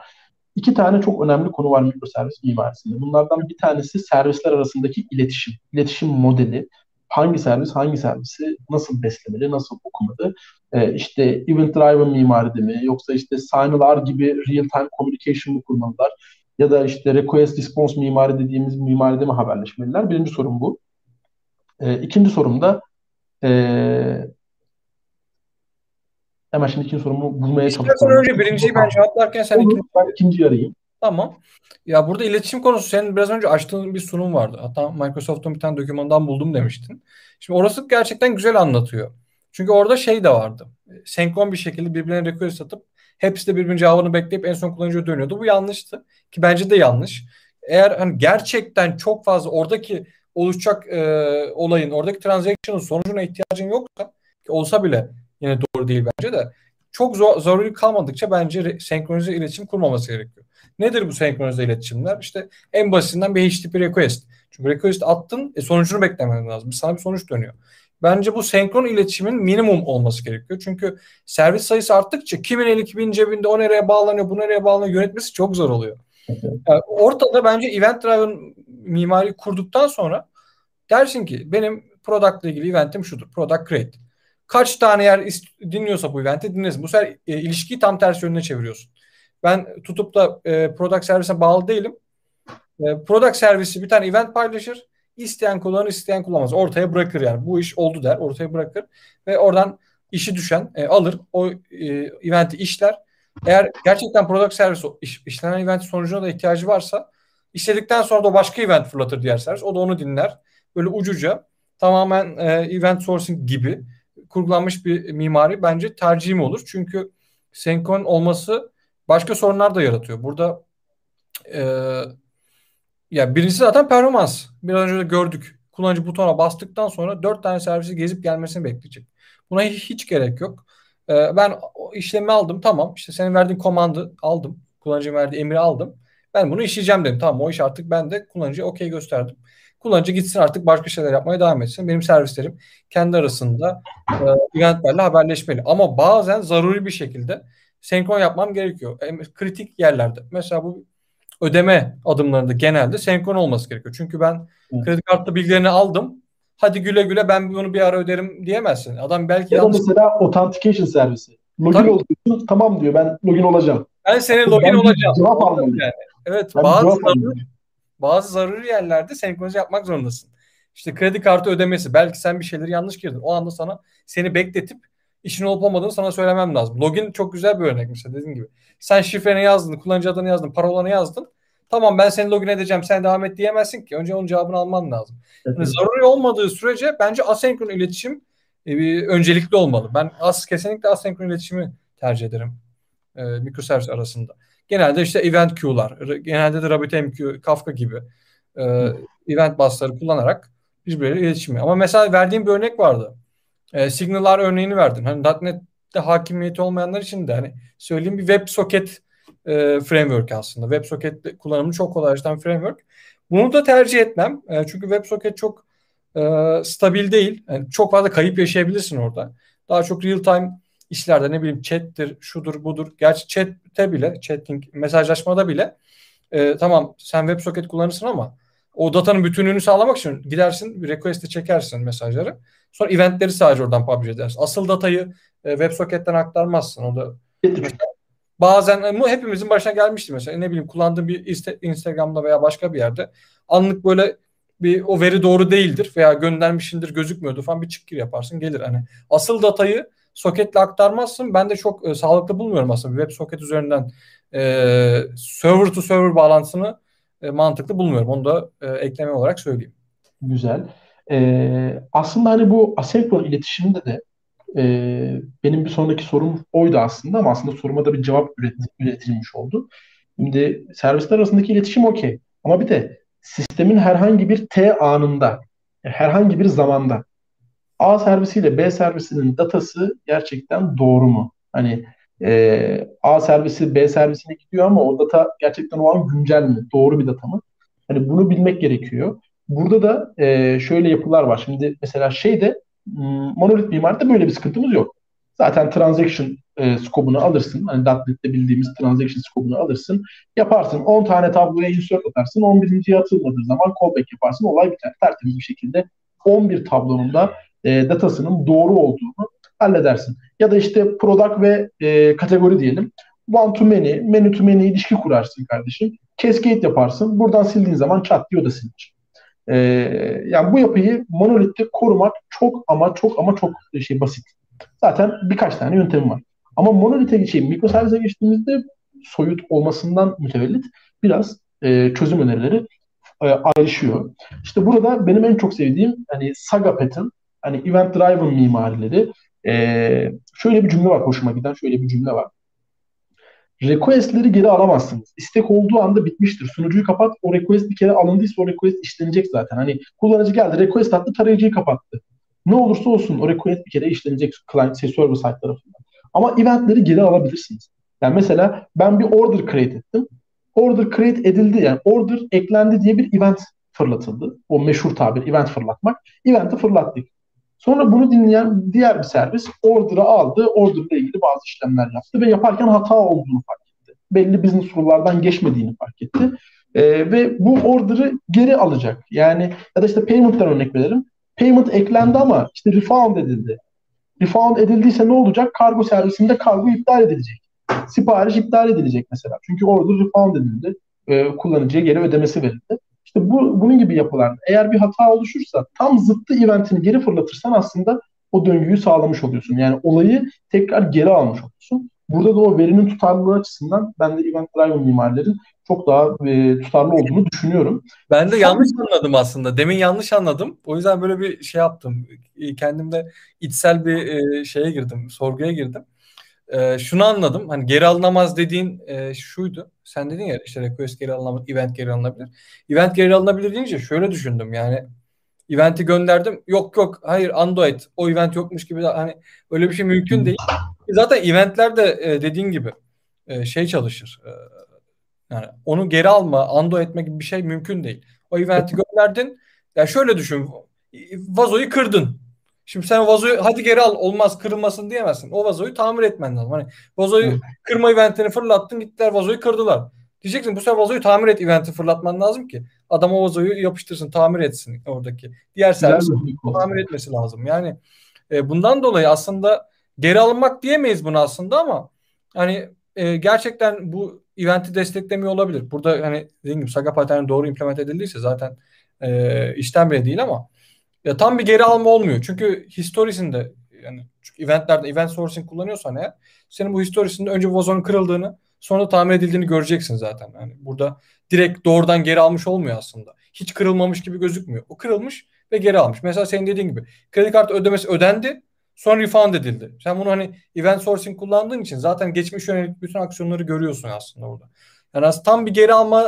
S1: İki tane çok önemli konu var mikroservis mimarisinde. Bunlardan bir tanesi servisler arasındaki iletişim. İletişim modeli. Hangi servis hangi servisi nasıl beslemeli, nasıl okumalı? Ee, işte event driven mimaride mi yoksa işte Signal gibi real time communication mı kurmalılar? Ya da işte request response mimari dediğimiz mimaride mi haberleşmeliler? Birinci sorun bu. E, ikinci sorum da e, hemen şimdi ikinci sorumu bulmaya
S2: çalışıyorum. İstersen önce birinciyi ben cevaplarken sen
S1: ikinci. Ben ikinciyi arayayım.
S2: Tamam. Ya burada iletişim konusu senin biraz önce açtığın bir sunum vardı. Hatta Microsoft'un bir tane dokümandan buldum demiştin. Şimdi orası gerçekten güzel anlatıyor. Çünkü orada şey de vardı. Senkron bir şekilde birbirine request atıp hepsi de birbirinin cevabını bekleyip en son kullanıcıya dönüyordu. Bu yanlıştı. Ki bence de yanlış. Eğer hani gerçekten çok fazla oradaki oluşacak e, olayın, oradaki transaction'ın sonucuna ihtiyacın yoksa olsa bile yine doğru değil bence de çok zor, zaruri kalmadıkça bence senkronize iletişim kurmaması gerekiyor. Nedir bu senkronize iletişimler? İşte en basitinden bir HTTP request. Çünkü request attın, e, sonucunu beklemen lazım. Sana bir sonuç dönüyor. Bence bu senkron iletişimin minimum olması gerekiyor. Çünkü servis sayısı arttıkça kimin eli kimin cebinde o nereye bağlanıyor, bu nereye bağlanıyor yönetmesi çok zor oluyor. Yani ortada bence event driven mimari kurduktan sonra dersin ki benim product ile ilgili eventim şudur. Product create. Kaç tane yer dinliyorsa bu eventi dinlesin. Bu sefer e, ilişkiyi tam tersi yönüne çeviriyorsun. Ben tutup da e, product servise bağlı değilim. E, product servisi bir tane event paylaşır. İsteyen kullanır, isteyen kullanmaz. Ortaya bırakır yani. Bu iş oldu der. Ortaya bırakır. Ve oradan işi düşen e, alır. O e, eventi işler. Eğer gerçekten product servis iş, işlenen event sonucuna da ihtiyacı varsa istedikten sonra da başka event fırlatır diğer servis. O da onu dinler. Böyle ucuca tamamen e, event sourcing gibi kurgulanmış bir mimari bence tercihim olur. Çünkü senkron olması başka sorunlar da yaratıyor. Burada e, ya birincisi zaten performans. Biraz önce de gördük. Kullanıcı butona bastıktan sonra dört tane servisi gezip gelmesini bekleyecek. Buna hiç gerek yok. E, ben işlemi aldım. Tamam. İşte senin verdiğin komandı aldım. Kullanıcının verdiği emri aldım. Ben bunu işleyeceğim dedim. Tamam o iş artık ben de kullanıcıya okey gösterdim. Kullanıcı gitsin artık başka şeyler yapmaya devam etsin. Benim servislerim kendi arasında e, eventlerle haberleşmeli. Ama bazen zaruri bir şekilde senkron yapmam gerekiyor. E, kritik yerlerde. Mesela bu ödeme adımlarında genelde senkron olması gerekiyor. Çünkü ben Hı. kredi kartı bilgilerini aldım. Hadi güle güle ben bunu bir ara öderim diyemezsin. Adam belki
S1: ya yanlış... mesela authentication servisi. Login oluyorsun tamam diyor ben login olacağım.
S2: Ben senin login ben olacağım. Cevap almalıyım. Yani. Evet ben bazı bazı zaruri yerlerde senkronize yapmak zorundasın. İşte kredi kartı ödemesi. Belki sen bir şeyleri yanlış girdin. O anda sana seni bekletip işin olup olmadığını sana söylemem lazım. Login çok güzel bir örnek mesela dediğim gibi. Sen şifreni yazdın, kullanıcı adını yazdın, parolanı yazdın. Tamam ben seni login edeceğim, sen devam et diyemezsin ki. Önce onun cevabını alman lazım. Yani zaruri olmadığı sürece bence asenkron iletişim e, öncelikli olmalı. Ben as kesinlikle asenkron iletişimi tercih ederim e, mikroservis arasında. Genelde işte event queue'lar, genelde de RabbitMQ, Kafka gibi e, event bus'ları kullanarak birbirleriyle iletişimi. Ama mesela verdiğim bir örnek vardı. E, Signal'lar örneğini verdin. Hani .NET'te hakimiyeti olmayanlar için de hani söyleyeyim bir WebSocket e, framework aslında. WebSocket kullanımı çok kolaylaştıran framework. Bunu da tercih etmem. E, çünkü WebSocket çok e, stabil değil. Yani çok fazla kayıp yaşayabilirsin orada. Daha çok real time işlerde ne bileyim chat'tir, şudur budur. Gerçi chat'te bile, chatting, mesajlaşmada bile e, tamam sen WebSocket kullanırsın ama o datanın bütünlüğünü sağlamak için gidersin bir request'i çekersin mesajları. Sonra eventleri sadece oradan publish edersin. Asıl datayı e, WebSocket'ten aktarmazsın. O da bazen hepimizin başına gelmişti mesela ne bileyim kullandığım bir Instagram'da veya başka bir yerde anlık böyle bir o veri doğru değildir veya göndermişindir gözükmüyordur falan bir çık gir yaparsın gelir. Hani asıl datayı soketle aktarmazsın. Ben de çok e, sağlıklı bulmuyorum aslında web soket üzerinden e, server to server bağlantısını e, mantıklı bulmuyorum. Onu da e, ekleme olarak söyleyeyim.
S1: Güzel. Ee, aslında hani bu asenkron iletişimde de e, benim bir sonraki sorum oydu aslında ama aslında soruma da bir cevap üret, üretilmiş oldu. Şimdi servisler arasındaki iletişim okey. Ama bir de sistemin herhangi bir T anında, herhangi bir zamanda A servisiyle B servisinin datası gerçekten doğru mu? Hani e, A servisi B servisine gidiyor ama o data gerçekten o an güncel mi? Doğru bir data mı? Hani bunu bilmek gerekiyor. Burada da e, şöyle yapılar var. Şimdi mesela şeyde monolit mimaride böyle bir sıkıntımız yok. Zaten transaction e, skobunu alırsın. Hani .NET'te bildiğimiz transaction skobunu alırsın. Yaparsın. 10 tane tabloya insert atarsın. 11.ye atılmadığı zaman callback yaparsın. Olay biter. Tertemiz bir şekilde 11 tablonun da e, datasının doğru olduğunu halledersin. Ya da işte product ve e, kategori diyelim. One to many, many to many ilişki kurarsın kardeşim. Cascade yaparsın. Buradan sildiğin zaman çat diye o da silinir. E, yani bu yapıyı monolitte korumak çok ama çok ama çok şey basit. Zaten birkaç tane yöntemi var. Ama monolite geçeyim, mikroservise geçtiğimizde soyut olmasından mütevellit biraz e, çözüm önerileri e, ayrışıyor. İşte burada benim en çok sevdiğim hani Saga Pattern, hani Event Driven mimarileri. E, şöyle bir cümle var hoşuma giden, şöyle bir cümle var. Request'leri geri alamazsınız. İstek olduğu anda bitmiştir. Sunucuyu kapat. O request bir kere alındıysa o request işlenecek zaten. Hani kullanıcı geldi, request attı, tarayıcıyı kapattı. Ne olursa olsun o request bir kere işlenecek client, şey, server side tarafından. Ama eventleri geri alabilirsiniz. Yani mesela ben bir order create ettim. Order create edildi yani order eklendi diye bir event fırlatıldı. O meşhur tabir event fırlatmak. Event'i fırlattık. Sonra bunu dinleyen diğer bir servis order'ı aldı. Order'la ilgili bazı işlemler yaptı ve yaparken hata olduğunu fark etti. Belli business rule'lardan geçmediğini fark etti. Ee, ve bu order'ı geri alacak. Yani ya da işte payment'tan örnek verelim. Payment eklendi ama işte refund edildi. Refund edildiyse ne olacak? Kargo servisinde kargo iptal edilecek. Sipariş iptal edilecek mesela. Çünkü orada refund edildi. E, kullanıcıya geri ödemesi verildi. İşte bu bunun gibi yapılar. Eğer bir hata oluşursa tam zıttı eventini geri fırlatırsan aslında o döngüyü sağlamış oluyorsun. Yani olayı tekrar geri almış oluyorsun. Burada da o verinin tutarlılığı açısından ben de event driven mimarlerin çok daha e, tutarlı olduğunu düşünüyorum.
S2: Ben de yanlış anladım aslında. Demin yanlış anladım. O yüzden böyle bir şey yaptım. E, kendimde içsel bir e, şeye girdim, sorguya girdim. E, şunu anladım. Hani geri alınamaz dediğin e, şuydu. Sen dedin ya işte request geri alınamaz, event geri alınabilir. Event geri alınabilir deyince şöyle düşündüm. Yani event'i gönderdim. Yok yok hayır Android o event yokmuş gibi hani öyle bir şey mümkün değil. Zaten eventler de e, dediğin gibi e, şey çalışır. E, yani onu geri alma, undo etme gibi bir şey mümkün değil. O eventi gönderdin. Ya yani şöyle düşün. Vazoyu kırdın. Şimdi sen vazoyu hadi geri al olmaz kırılmasın diyemezsin. O vazoyu tamir etmen lazım. Hani vazoyu kırma eventini fırlattın gittiler vazoyu kırdılar. Diyeceksin bu sefer vazoyu tamir et eventi fırlatman lazım ki adam o vazoyu yapıştırsın tamir etsin oradaki. Diğer servis tamir etmesi lazım. Yani e, bundan dolayı aslında geri alınmak diyemeyiz bunu aslında ama hani e, gerçekten bu eventi desteklemiyor olabilir. Burada hani dediğim gibi Saga paterni doğru implement edildiyse zaten e, işten bile değil ama ya tam bir geri alma olmuyor. Çünkü historisinde yani çünkü eventlerde event sourcing kullanıyorsan eğer senin bu historisinde önce vazonun kırıldığını sonra tamir edildiğini göreceksin zaten. Yani burada direkt doğrudan geri almış olmuyor aslında. Hiç kırılmamış gibi gözükmüyor. O kırılmış ve geri almış. Mesela senin dediğin gibi kredi kartı ödemesi ödendi Sonra refund edildi. Sen bunu hani event sourcing kullandığın için zaten geçmiş yönelik bütün aksiyonları görüyorsun aslında orada. Yani aslında tam bir geri alma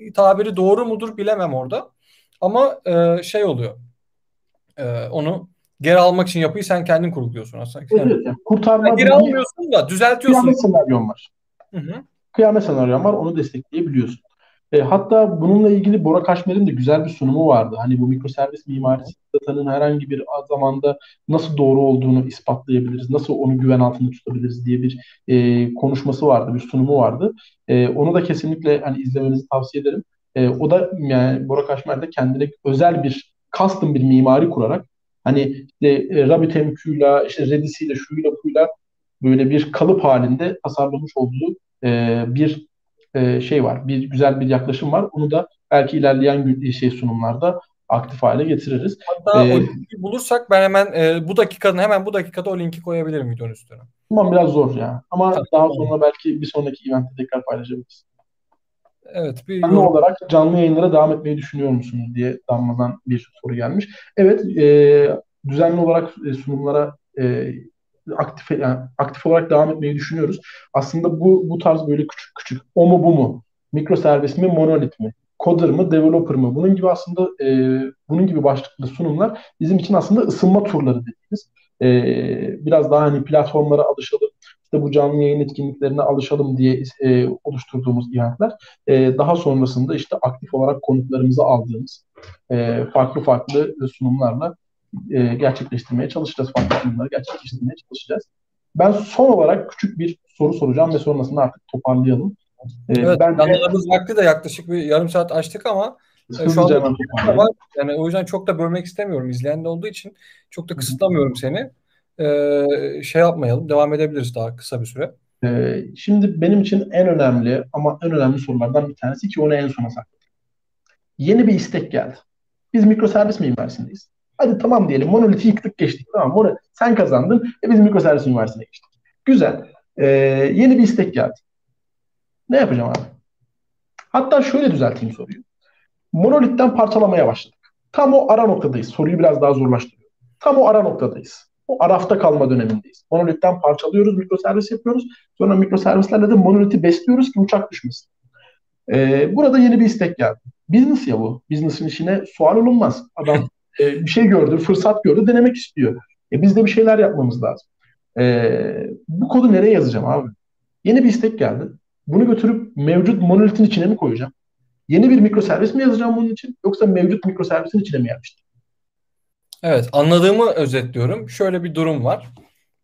S2: e, tabiri doğru mudur bilemem orada. Ama e, şey oluyor. E, onu geri almak için yapıyı sen kendin kurguluyorsun aslında.
S1: Yani, yani kurtarma
S2: yani geri almıyorsun da düzeltiyorsun.
S1: Kıyamet senaryon var. Hı hı. Kıyamet senaryon var. Onu destekleyebiliyorsun. E, hatta bununla ilgili Bora Kaşmer'in de güzel bir sunumu vardı. Hani bu mikroservis mimarisi datanın herhangi bir zamanda nasıl doğru olduğunu ispatlayabiliriz, nasıl onu güven altında tutabiliriz diye bir e, konuşması vardı, bir sunumu vardı. E, onu da kesinlikle hani izlemenizi tavsiye ederim. E, o da yani Bora Kaşmer de kendine özel bir custom bir mimari kurarak hani işte e, RabbitMQ'yla, işte Redis'iyle, şuyla, buyla böyle bir kalıp halinde tasarlamış olduğu e, bir e, şey var. Bir güzel bir yaklaşım var. Onu da belki ilerleyen şey sunumlarda aktif hale getiririz.
S2: Hatta ee, o linki bulursak ben hemen e, bu dakikanın hemen bu dakikada o linki koyabilirim videonun üstüne.
S1: Tamam biraz zor ya. Ama tamam. daha sonra belki bir sonraki eventte tekrar paylaşabiliriz.
S2: Evet. Bir
S1: canlı olarak canlı yayınlara devam etmeyi düşünüyor musunuz diye Damla'dan bir soru gelmiş. Evet, e, düzenli olarak e, sunumlara e, aktif yani aktif olarak devam etmeyi düşünüyoruz. Aslında bu bu tarz böyle küçük küçük o mu bu mu? Mikro servis mi, monolit mi? Coder mı, developer mı? Bunun gibi aslında e, bunun gibi başlıklı sunumlar bizim için aslında ısınma turları dediğimiz. E, biraz daha hani platformlara alışalım, işte bu canlı yayın etkinliklerine alışalım diye e, oluşturduğumuz eventler. E, daha sonrasında işte aktif olarak konuklarımızı aldığımız e, farklı farklı sunumlarla e, gerçekleştirmeye çalışacağız. Farklı sunumları gerçekleştirmeye çalışacağız. Ben son olarak küçük bir soru soracağım ve sonrasında artık toparlayalım.
S2: E, evet, ben canlılarımız vakti de yaklaşık bir yarım saat açtık ama e, şu anda var. Yani o yüzden çok da bölmek istemiyorum izleyen de olduğu için. Çok da kısıtlamıyorum seni e, şey yapmayalım. Devam edebiliriz daha kısa bir süre.
S1: Ee, şimdi benim için en önemli ama en önemli sorulardan bir tanesi ki onu en sona sakladım. Yeni bir istek geldi. Biz mikroservis mimarisiindeyiz. Hadi tamam diyelim monoliti yıktık geçtik. Tamam onu sen kazandın ve biz mikroservis mimarisine geçtik. Güzel. Ee, yeni bir istek geldi. Ne yapacağım abi? Hatta şöyle düzelteyim soruyu. Monolitten parçalamaya başladık. Tam o ara noktadayız. Soruyu biraz daha zorlaştırıyor. Tam o ara noktadayız. O arafta kalma dönemindeyiz. Monolitten parçalıyoruz, mikroservis yapıyoruz. Sonra mikroservislerle de monoliti besliyoruz ki uçak düşmesin. Ee, burada yeni bir istek geldi. Business ya bu. Business'ın işine sual olunmaz. Adam e, bir şey gördü, fırsat gördü, denemek istiyor. E, biz de bir şeyler yapmamız lazım. E, bu kodu nereye yazacağım abi? Yeni bir istek geldi. Bunu götürüp mevcut monolitin içine mi koyacağım? Yeni bir mikroservis mi yazacağım bunun için? Yoksa mevcut mikroservisin içine mi yerleştireceğim?
S2: Evet anladığımı özetliyorum. Şöyle bir durum var.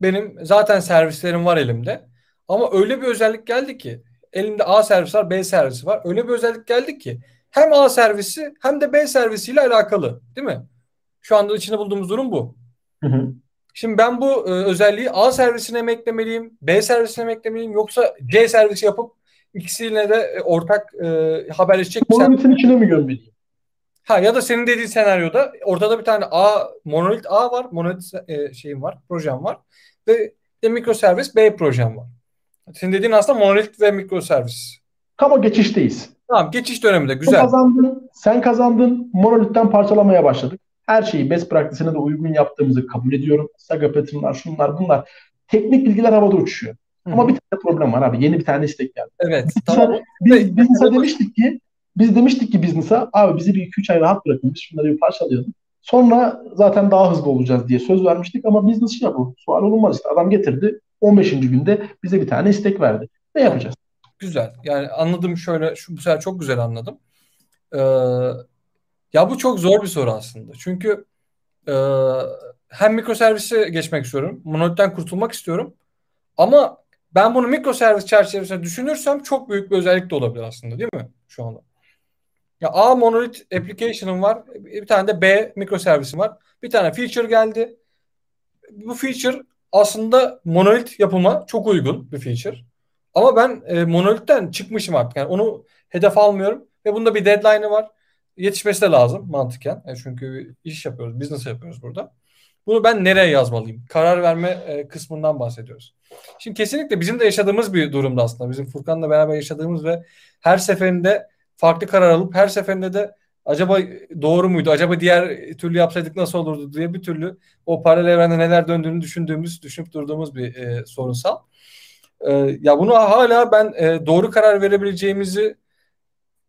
S2: Benim zaten servislerim var elimde. Ama öyle bir özellik geldi ki elimde A servis var B servisi var. Öyle bir özellik geldi ki hem A servisi hem de B servisiyle alakalı değil mi? Şu anda içinde bulduğumuz durum bu. Hı hı. Şimdi ben bu e, özelliği A servisine mi eklemeliyim, B servisine mi eklemeliyim yoksa C servisi yapıp ikisiyle de e, ortak e, haberleşecek.
S1: Monolitin içine mi gömmeliyim?
S2: Ha ya da senin dediğin senaryoda ortada bir tane A monolit A var. Monolit e, şeyim var. Projem var. Ve de mikroservis B projem var. Senin dediğin aslında monolit ve mikroservis.
S1: Tam o geçişteyiz.
S2: Tamam geçiş döneminde güzel.
S1: Sen kazandın, sen kazandın. Monolitten parçalamaya başladık. Her şeyi best practice'ine de uygun yaptığımızı kabul ediyorum. Saga pattern'lar, şunlar bunlar. Teknik bilgiler havada uçuşuyor. Hı-hı. Ama bir tane problem var abi. Yeni bir tane istek geldi.
S2: Evet. Tamam.
S1: Biz, biz demiştik ki biz demiştik ki business'a abi bizi bir 2-3 ay rahat bırakın biz şunları bir parçalayalım. Sonra zaten daha hızlı olacağız diye söz vermiştik ama business şey bu. Sual olunmaz işte. Adam getirdi 15. günde bize bir tane istek verdi. Ne yapacağız?
S2: Güzel. Yani anladım şöyle şu bu sefer çok güzel anladım. Ee, ya bu çok zor bir soru aslında. Çünkü e, hem mikroservise geçmek istiyorum. Monolitten kurtulmak istiyorum. Ama ben bunu mikroservis çerçevesinde düşünürsem çok büyük bir özellik de olabilir aslında değil mi? Şu anda. Ya A monolith application'ım var. Bir tane de B mikroservisim var. Bir tane feature geldi. Bu feature aslında monolith yapıma çok uygun bir feature. Ama ben e, monolith'ten çıkmışım artık. Yani onu hedef almıyorum. Ve bunda bir deadline'ı var. Yetişmesi de lazım mantıken. E, çünkü iş yapıyoruz, business yapıyoruz burada. Bunu ben nereye yazmalıyım? Karar verme e, kısmından bahsediyoruz. Şimdi kesinlikle bizim de yaşadığımız bir durumda aslında. Bizim Furkan'la beraber yaşadığımız ve her seferinde farklı karar alıp her seferinde de acaba doğru muydu? Acaba diğer türlü yapsaydık nasıl olurdu diye bir türlü o paralel evrende neler döndüğünü düşündüğümüz, düşünüp durduğumuz bir e, sorunsal. E, ya bunu hala ben e, doğru karar verebileceğimizi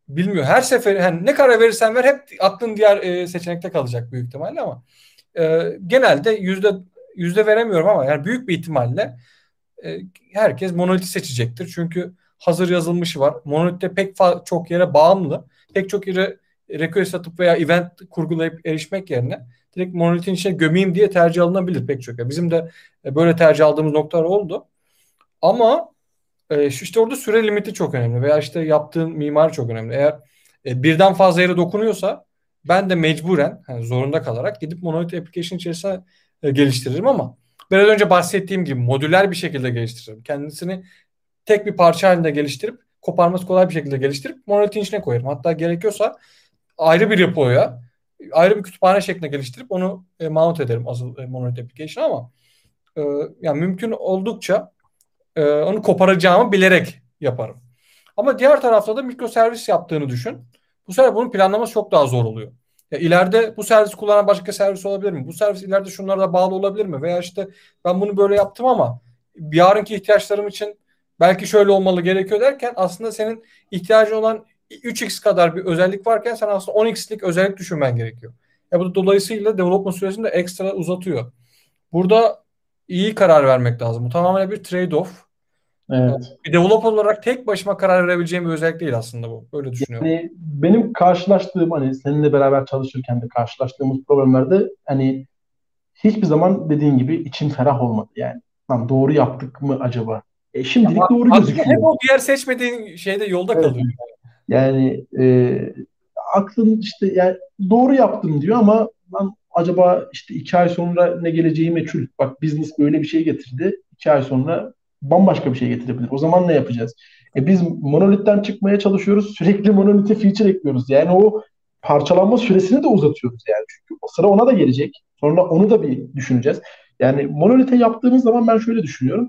S2: bilmiyor. Her sefer yani ne karar verirsen ver hep aklın diğer e, seçenekte kalacak büyük ihtimalle ama e, genelde yüzde yüzde veremiyorum ama yani büyük bir ihtimalle e, herkes monoliti seçecektir. Çünkü hazır yazılmışı var. Monolith'te pek çok yere bağımlı. Pek çok yere request atıp veya event kurgulayıp erişmek yerine direkt monolithin içine gömeyim diye tercih alınabilir pek çok. Bizim de e, böyle tercih aldığımız noktalar oldu. Ama e, işte orada süre limiti çok önemli veya işte yaptığın mimari çok önemli. Eğer e, birden fazla yere dokunuyorsa ben de mecburen yani zorunda kalarak gidip monolith application içerisine geliştiririm ama biraz önce bahsettiğim gibi modüler bir şekilde geliştiririm. Kendisini tek bir parça halinde geliştirip koparması kolay bir şekilde geliştirip monolitin içine koyarım. Hatta gerekiyorsa ayrı bir repoya ayrı bir kütüphane şeklinde geliştirip onu e, mount ederim asıl e, monolith application ama e, yani mümkün oldukça e, onu koparacağımı bilerek yaparım. Ama diğer tarafta da mikroservis yaptığını düşün. Bu sefer bunun planlaması çok daha zor oluyor. Ya ileride bu servis kullanan başka servis olabilir mi? Bu servis ileride şunlara da bağlı olabilir mi? Veya işte ben bunu böyle yaptım ama yarınki ihtiyaçlarım için belki şöyle olmalı gerekiyor derken aslında senin ihtiyacın olan 3x kadar bir özellik varken sen aslında 10x'lik özellik düşünmen gerekiyor. Ya bu dolayısıyla development süresini de ekstra uzatıyor. Burada iyi karar vermek lazım. Bu tamamen bir trade-off. Evet. Bir developer olarak tek başıma karar verebileceğim bir özellik değil aslında bu. Böyle düşünüyorum.
S1: Yani benim karşılaştığım hani seninle beraber çalışırken de karşılaştığımız problemlerde hani hiçbir zaman dediğin gibi için ferah olmadı yani. Lan doğru yaptık mı acaba? E şimdilik Ama doğru gözüküyor. Hep
S2: o diğer seçmediğin şeyde yolda evet. kalıyor.
S1: Yani e, aklın işte yani doğru yaptım diyor ama lan acaba işte iki ay sonra ne geleceği meçhul. Bak business böyle bir şey getirdi. İki ay sonra bambaşka bir şey getirebilir. O zaman ne yapacağız? E biz monolitten çıkmaya çalışıyoruz. Sürekli monolite feature ekliyoruz. Yani o parçalanma süresini de uzatıyoruz yani. Çünkü o sıra ona da gelecek. Sonra onu da bir düşüneceğiz. Yani monolite yaptığımız zaman ben şöyle düşünüyorum.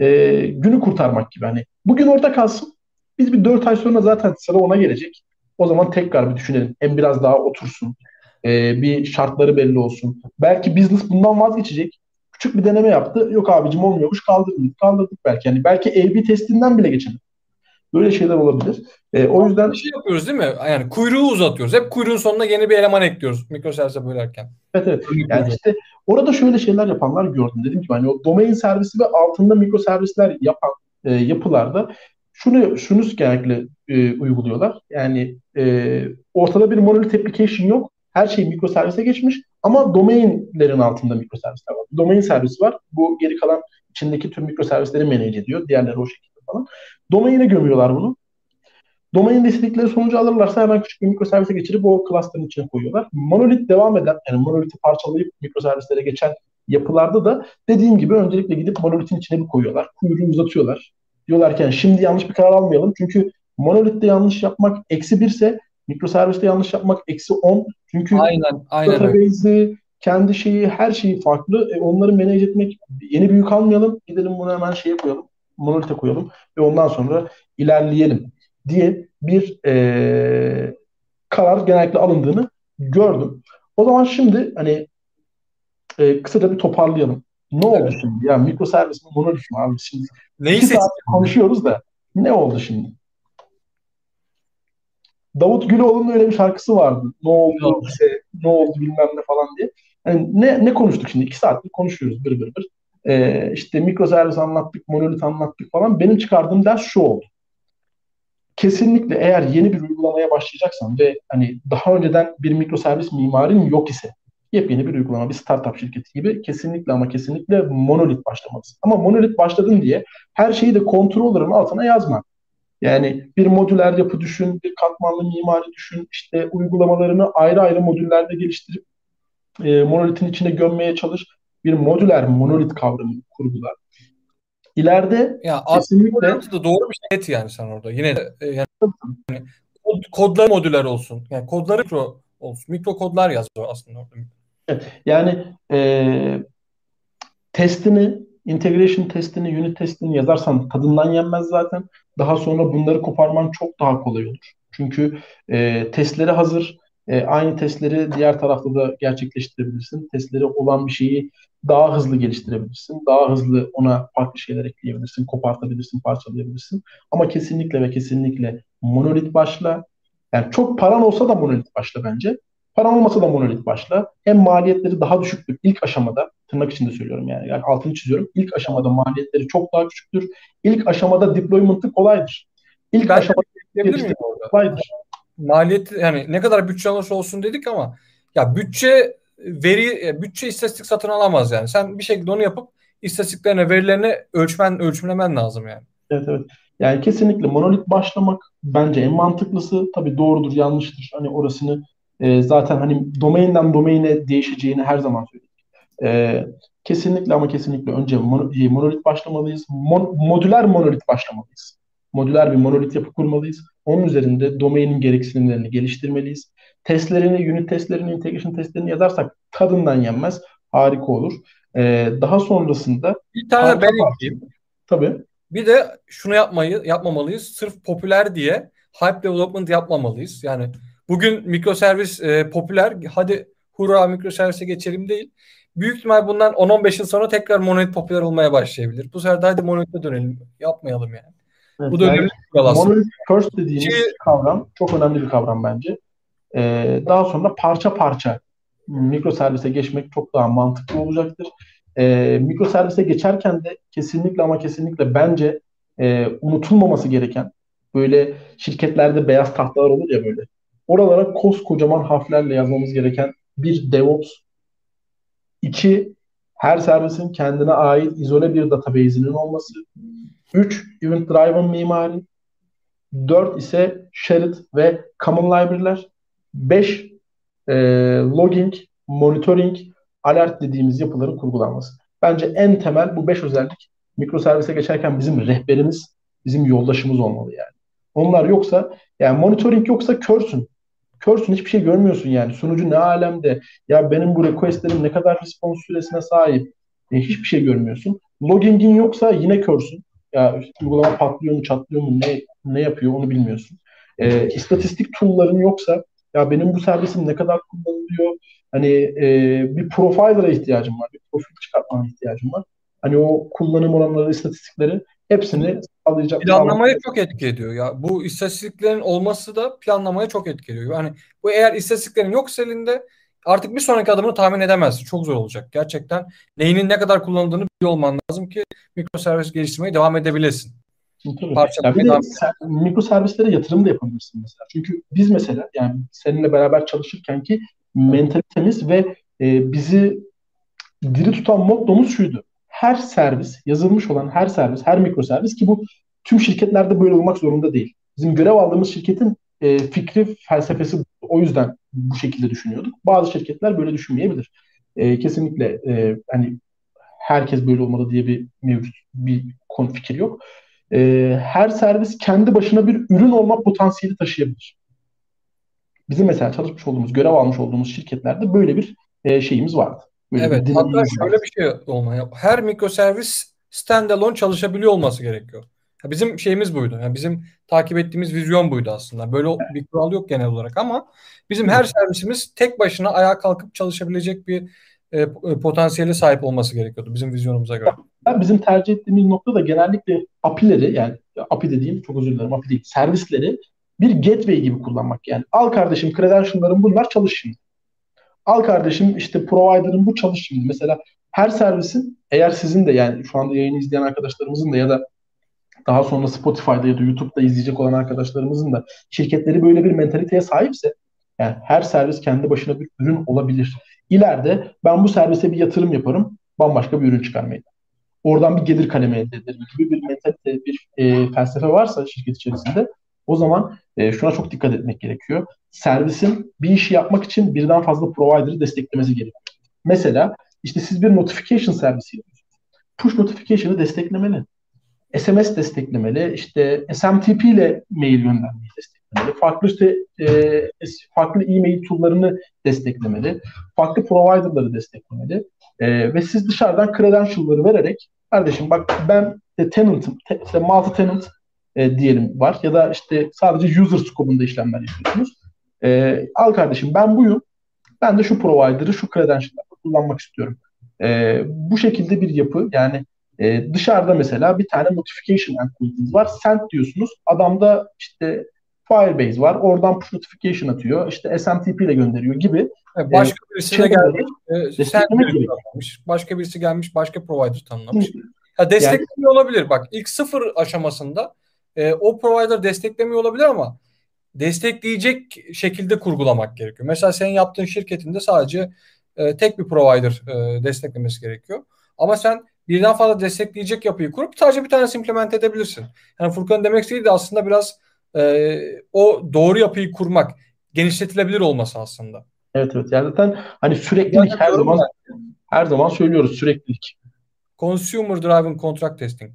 S1: E, günü kurtarmak gibi. Hani bugün orada kalsın. Biz bir 4 ay sonra zaten sıra ona gelecek. O zaman tekrar bir düşünelim. Hem biraz daha otursun. E, bir şartları belli olsun. Belki business bundan vazgeçecek. Küçük bir deneme yaptı. Yok abicim olmuyormuş kaldırdık. Kaldırdık belki. Yani belki A-B testinden bile geçelim. Böyle şeyler olabilir. E, o yüzden
S2: bir şey yapıyoruz değil mi? Yani kuyruğu uzatıyoruz. Hep kuyruğun sonuna yeni bir eleman ekliyoruz mikroservise bölerken.
S1: Evet evet. Yani işte orada şöyle şeyler yapanlar gördüm. Dedim ki hani o domain servisi ve altında mikroservisler yapan e, yapılarda şunu şunu genellikle e, uyguluyorlar. Yani e, ortada bir monolith application yok. Her şey mikroservise geçmiş ama domainlerin altında mikroservisler var. Domain servisi var. Bu geri kalan içindeki tüm mikroservisleri manage ediyor. Diğerleri o şekilde falan. Domaine gömüyorlar bunu. Domain istedikleri sonucu alırlarsa hemen küçük bir mikroservise geçirip o cluster'ın içine koyuyorlar. Monolith devam eden, yani monolith'i parçalayıp mikroservislere geçen yapılarda da dediğim gibi öncelikle gidip monolith'in içine bir koyuyorlar. Kuyruğu uzatıyorlar. Diyorlarken şimdi yanlış bir karar almayalım. Çünkü monolith'te yanlış yapmak eksi birse mikroserviste yanlış yapmak eksi on. Çünkü
S2: aynen, aynen
S1: database'i, kendi şeyi, her şeyi farklı. E, onları manage etmek yeni bir yük almayalım. Gidelim bunu hemen şeye koyalım. Monolith'e koyalım ve ondan sonra ilerleyelim diye bir e, karar genellikle alındığını gördüm. O zaman şimdi hani e, kısaca bir toparlayalım. Ne oldu evet. şimdi? Ya mikroservis mi monolith mi abi şimdi? Neyi konuşuyoruz da ne oldu şimdi? Davut Güloğlu'nun öyle bir şarkısı vardı. Ne oldu ne oldu bilmem ne falan diye. Yani ne, ne konuştuk şimdi? İki saattir konuşuyoruz bır bır bır. Ee, işte mikroservis anlattık, monolit anlattık falan. Benim çıkardığım ders şu oldu. Kesinlikle eğer yeni bir uygulamaya başlayacaksan ve hani daha önceden bir mikroservis mimarin yok ise yepyeni bir uygulama, bir startup şirketi gibi kesinlikle ama kesinlikle monolit başlamalısın. Ama monolit başladın diye her şeyi de controller'ın altına yazma. Yani bir modüler yapı düşün, bir katmanlı mimari düşün, işte uygulamalarını ayrı ayrı modüllerde geliştirip e, monolitin içine gömmeye çalış. Bir modüler monolit kavramı kurgular. İleride
S2: ya kesinlikle da doğru bir şey et yani sen orada. Yine de e, yani, kod, kodlar modüler olsun. Yani kodları mikro olsun. Mikro kodlar yaz aslında orada.
S1: Evet. Yani e, testini, integration testini, unit testini yazarsan tadından yenmez zaten. Daha sonra bunları koparman çok daha kolay olur. Çünkü e, testleri hazır. E, aynı testleri diğer tarafta da gerçekleştirebilirsin. Testleri olan bir şeyi daha hızlı geliştirebilirsin. Daha hızlı ona farklı şeyler ekleyebilirsin, kopartabilirsin, parçalayabilirsin. Ama kesinlikle ve kesinlikle monolit başla. Yani çok paran olsa da monolit başla bence. Paran olmasa da monolit başla. Hem maliyetleri daha düşüktür ilk aşamada. Tırnak içinde söylüyorum yani. Yani altını çiziyorum. İlk aşamada maliyetleri çok daha küçüktür. İlk aşamada deployment'ı kolaydır. İlk
S2: ben aşamada geliştirmek kolaydır. Maliyet yani ne kadar bütçe alırsa olsun dedik ama ya bütçe veri e, bütçe istatistik satın alamaz yani. Sen bir şekilde onu yapıp istatistiklerine, verilerini ölçmen, ölçümlemen lazım yani.
S1: Evet evet. Yani kesinlikle monolit başlamak bence en mantıklısı. Tabii doğrudur, yanlıştır. Hani orasını e, zaten hani domainden domaine değişeceğini her zaman söyledik. E, kesinlikle ama kesinlikle önce e, monolit başlamalıyız. Mon- modüler monolit başlamalıyız. Modüler bir monolit yapı kurmalıyız. Onun üzerinde domainin gereksinimlerini geliştirmeliyiz. Testlerini, unit testlerini, integration testlerini yazarsak tadından yenmez. Harika olur. Ee, daha sonrasında
S2: bir tane ben ekleyeyim.
S1: Tabii.
S2: Bir de şunu yapmayı yapmamalıyız. Sırf popüler diye hype development yapmamalıyız. Yani bugün mikroservis e, popüler. Hadi hurra mikroservise geçelim değil. Büyük ihtimal bundan 10-15 yıl sonra tekrar monolit popüler olmaya başlayabilir. Bu sefer de hadi monolite dönelim. Yapmayalım yani.
S1: Evet, Bu da önemli bir Monolith first dediğimiz şey, kavram çok önemli bir kavram bence. Ee, daha sonra parça parça mikroservise geçmek çok daha mantıklı olacaktır. Ee, mikroservise geçerken de kesinlikle ama kesinlikle bence e, unutulmaması gereken böyle şirketlerde beyaz tahtalar olur ya böyle. Oralara koskocaman harflerle yazmamız gereken bir DevOps. İki, her servisin kendine ait izole bir database'inin olması. 3. Event Driven mimari. 4 ise Shared ve Common Library'ler. 5. E, logging, monitoring, alert dediğimiz yapıların kurgulanması. Bence en temel bu 5 özellik mikroservise geçerken bizim rehberimiz, bizim yoldaşımız olmalı yani. Onlar yoksa, yani monitoring yoksa körsün. Körsün hiçbir şey görmüyorsun yani. Sunucu ne alemde? Ya benim bu requestlerim ne kadar response süresine sahip? E, hiçbir şey görmüyorsun. Logging'in yoksa yine körsün. Ya uygulama patlıyor mu, çatlıyor mu, ne ne yapıyor onu bilmiyorsun. E, istatistik tool'ların yoksa ya benim bu servisim ne kadar kullanılıyor? Hani e, bir profiler'a ihtiyacım var, bir profil çıkartmaya ihtiyacım var. Hani o kullanım oranları, istatistikleri hepsini sağlayacak.
S2: Planlamaya çok etki ediyor ya. Bu istatistiklerin olması da planlamaya çok etki ediyor. Yani bu eğer istatistiklerin yoksa elinde artık bir sonraki adımını tahmin edemezsin. Çok zor olacak. Gerçekten neyinin ne kadar kullanıldığını biliyor olman lazım ki mikroservis geliştirmeye devam edebilesin.
S1: Tabii. Ya bir de mikroservislere yatırım da yapabilirsin mesela. Çünkü biz mesela yani seninle beraber çalışırken ki mentalitemiz ve e, bizi diri tutan mottomuz şuydu. Her servis, yazılmış olan her servis, her mikroservis ki bu tüm şirketlerde böyle olmak zorunda değil. Bizim görev aldığımız şirketin e, fikri, felsefesi o yüzden bu şekilde düşünüyorduk. Bazı şirketler böyle düşünmeyebilir. E, kesinlikle e, hani herkes böyle olmalı diye bir mevcut bir konu fikir yok. E, her servis kendi başına bir ürün olma potansiyeli taşıyabilir. Bizim mesela çalışmış olduğumuz, görev almış olduğumuz şirketlerde böyle bir e, şeyimiz vardı. Böyle
S2: evet. Bir hatta şöyle bir şey olmaya. Her mikroservis standalone çalışabiliyor olması gerekiyor. Bizim şeyimiz buydu. Yani bizim takip ettiğimiz vizyon buydu aslında. Böyle bir kural yok genel olarak ama bizim her servisimiz tek başına ayağa kalkıp çalışabilecek bir e, e potansiyeli sahip olması gerekiyordu bizim vizyonumuza göre.
S1: Bizim tercih ettiğimiz nokta da genellikle API'leri yani API dediğim çok özür dilerim API değil servisleri bir gateway gibi kullanmak yani. Al kardeşim credential'ların bunlar çalış şimdi. Al kardeşim işte provider'ın bu çalış şimdi. Mesela her servisin eğer sizin de yani şu anda yayını izleyen arkadaşlarımızın da ya da daha sonra Spotify'da ya da YouTube'da izleyecek olan arkadaşlarımızın da şirketleri böyle bir mentaliteye sahipse yani her servis kendi başına bir ürün olabilir. İleride ben bu servise bir yatırım yaparım, bambaşka bir ürün çıkarmayı. Oradan bir gelir kalemi elde ederim gibi bir mentalite, bir e, felsefe varsa şirket içerisinde o zaman e, şuna çok dikkat etmek gerekiyor. Servisin bir işi yapmak için birden fazla provider'ı desteklemesi gerekiyor. Mesela işte siz bir notification servisi yapıyorsunuz. Push notification'ı desteklemeli. SMS desteklemeli, işte SMTP ile mail göndermeyi desteklemeli, farklı işte e, farklı e-mail tool'larını desteklemeli, farklı provider'ları desteklemeli e, ve siz dışarıdan credential'ları vererek kardeşim bak ben de tenant'ım, te, işte multi tenant e, diyelim var ya da işte sadece user scope'unda işlemler yapıyorsunuz. E, al kardeşim ben buyum, ben de şu provider'ı şu credential'ları kullanmak istiyorum. E, bu şekilde bir yapı yani e, dışarıda mesela bir tane notification endpoint'iniz var. Send diyorsunuz. Adamda işte Firebase var. Oradan push notification atıyor. İşte SMTP ile gönderiyor gibi.
S2: Evet, başka e, birisi de gelmiş. E, sen tanımlamış. Başka birisi gelmiş. Başka provider tanımlamış. Ha, desteklemiyor yani, olabilir. Bak ilk sıfır aşamasında e, o provider desteklemiyor olabilir ama destekleyecek şekilde kurgulamak gerekiyor. Mesela senin yaptığın şirketinde sadece e, tek bir provider e, desteklemesi gerekiyor. Ama sen birden fazla destekleyecek yapıyı kurup sadece bir tane implement edebilirsin. Yani Furkan demek istediği de aslında biraz e, o doğru yapıyı kurmak, genişletilebilir olması aslında.
S1: Evet evet. Yani zaten hani süreklilik her zaman her zaman söylüyoruz süreklilik.
S2: Consumer Driven Contract Testing.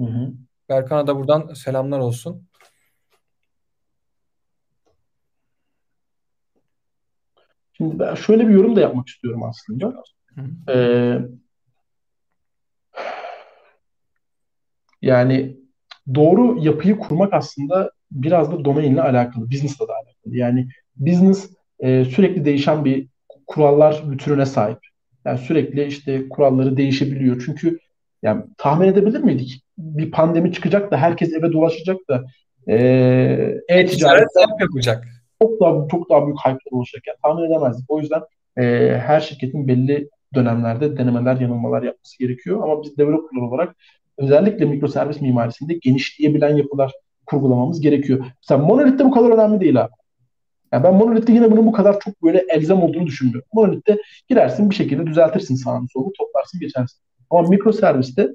S1: Hı hı.
S2: Berkan'a da buradan selamlar olsun.
S1: Şimdi ben şöyle bir yorum da yapmak istiyorum aslında. Ee, yani doğru yapıyı kurmak aslında biraz da domainle alakalı, business'la da alakalı. Yani business e, sürekli değişen bir kurallar bütününe sahip. Yani sürekli işte kuralları değişebiliyor. Çünkü yani tahmin edebilir miydik? Bir pandemi çıkacak da herkes eve dolaşacak da e,
S2: e-ticaret yapacak.
S1: Çok daha çok daha büyük hype'lar olacak. Yani tahmin edemezdik. O yüzden e, her şirketin belli dönemlerde denemeler, yanılmalar yapması gerekiyor. Ama biz developerlar olarak özellikle mikroservis mimarisinde genişleyebilen yapılar kurgulamamız gerekiyor. Mesela monolitte bu kadar önemli değil abi. Yani ben monolitte yine bunun bu kadar çok böyle elzem olduğunu düşünmüyorum. Monolitte girersin bir şekilde düzeltirsin sağını solunu toplarsın geçersin. Ama mikroserviste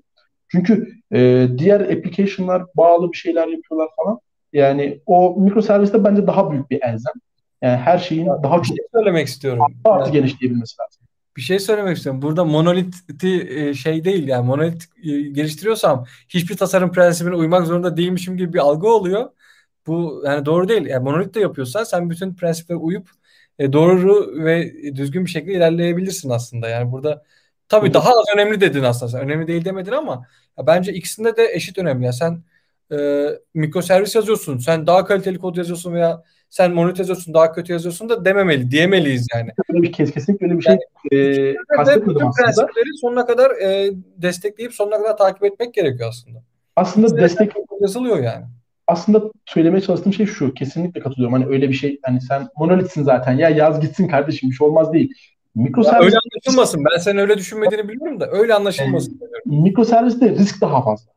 S1: çünkü e, diğer application'lar bağlı bir şeyler yapıyorlar falan. Yani o mikroserviste bence daha büyük bir elzem. Yani her şeyin daha
S2: çok şey söylemek istiyorum.
S1: Daha yani, genişleyebilmesi lazım.
S2: Bir şey söylemek istiyorum. Burada monoliti e, şey değil yani monolit e, geliştiriyorsam hiçbir tasarım prensibine uymak zorunda değilmişim gibi bir algı oluyor. Bu yani doğru değil. Yani monolit de yapıyorsan sen bütün prensiplere uyup e, doğru ve düzgün bir şekilde ilerleyebilirsin aslında. Yani burada tabii daha az önemli dedin aslında. Sen önemli değil demedin ama ya bence ikisinde de eşit önemli. Yani sen e, mikroservis yazıyorsun. Sen daha kaliteli kod yazıyorsun veya sen monolit yazıyorsun daha kötü yazıyorsun da dememeli, diyemeliyiz yani.
S1: Bir kes, kesinlikle öyle bir şey yani, e, kastetmedim
S2: aslında. Prensipleri sonuna kadar e, destekleyip sonuna kadar takip etmek gerekiyor aslında.
S1: Aslında Size destek
S2: yazılıyor yani
S1: aslında söylemeye çalıştığım şey şu. Kesinlikle katılıyorum. Hani öyle bir şey hani sen monolitsin zaten. Ya yaz gitsin kardeşim bir şey olmaz değil.
S2: Mikroservis öyle anlaşılmasın. Ben sen öyle düşünmediğini biliyorum da öyle anlaşılmasın.
S1: Yani, mikroserviste risk daha fazla.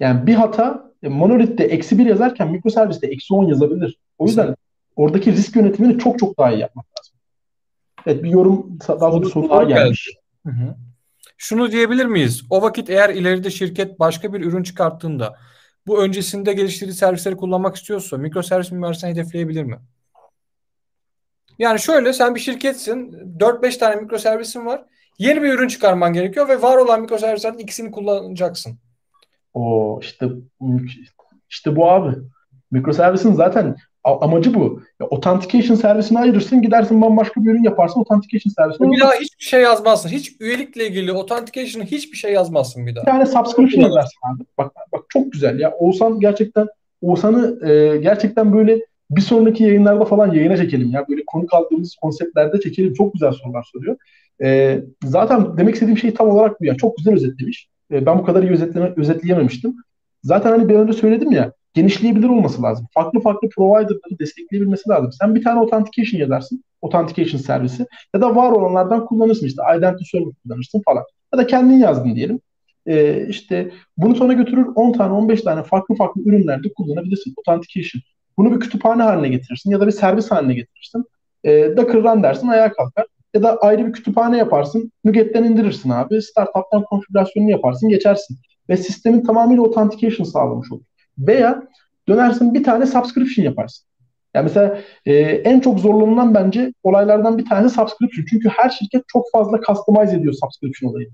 S1: Yani bir hata e, monolitte eksi bir yazarken mikroserviste eksi on yazabilir. O yüzden oradaki risk yönetimini çok çok daha iyi yapmak lazım. Evet bir yorum daha doğrusu bir soru daha gelmiş. Hı hı.
S2: Şunu diyebilir miyiz? O vakit eğer ileride şirket başka bir ürün çıkarttığında bu öncesinde geliştirdiği servisleri kullanmak istiyorsa mikroservis mimarisini hedefleyebilir mi? Yani şöyle sen bir şirketsin. 4-5 tane mikroservisin var. Yeni bir ürün çıkarman gerekiyor ve var olan mikroservislerin ikisini kullanacaksın.
S1: O işte işte bu abi. Mikroservisin zaten amacı bu. Ya, authentication servisini ayırırsın gidersin bambaşka bir ürün yaparsın authentication servisini.
S2: Bir daha hiçbir şey yazmazsın. Hiç üyelikle ilgili authentication'ı hiçbir şey yazmazsın bir daha.
S1: Bir tane subscription yazarsın abi. Bak, bak çok güzel ya. Oğuzhan gerçekten Oğuzhan'ı e, gerçekten böyle bir sonraki yayınlarda falan yayına çekelim ya. Böyle konu kaldığımız konseptlerde çekelim. Çok güzel sorular soruyor. E, zaten demek istediğim şey tam olarak bu ya. Çok güzel özetlemiş. E, ben bu kadar iyi özetleme, özetleyememiştim. Zaten hani bir önce söyledim ya genişleyebilir olması lazım. Farklı farklı provider'ları destekleyebilmesi lazım. Sen bir tane authentication yazarsın. Authentication servisi. Ya da var olanlardan kullanırsın işte. Identity server kullanırsın falan. Ya da kendin yazdın diyelim. Ee, işte bunu sonra götürür 10 tane 15 tane farklı farklı ürünlerde kullanabilirsin. Authentication. Bunu bir kütüphane haline getirirsin ya da bir servis haline getirirsin. Ee, Docker run dersin ayağa kalkar. Ya da ayrı bir kütüphane yaparsın. Nuget'ten indirirsin abi. Startup'tan konfigürasyonunu yaparsın. Geçersin. Ve sistemin tamamıyla authentication sağlamış olur. Veya dönersin bir tane subscription yaparsın. Yani mesela e, en çok zorlanılan bence olaylardan bir tanesi subscription. Çünkü her şirket çok fazla customize ediyor subscription olayını.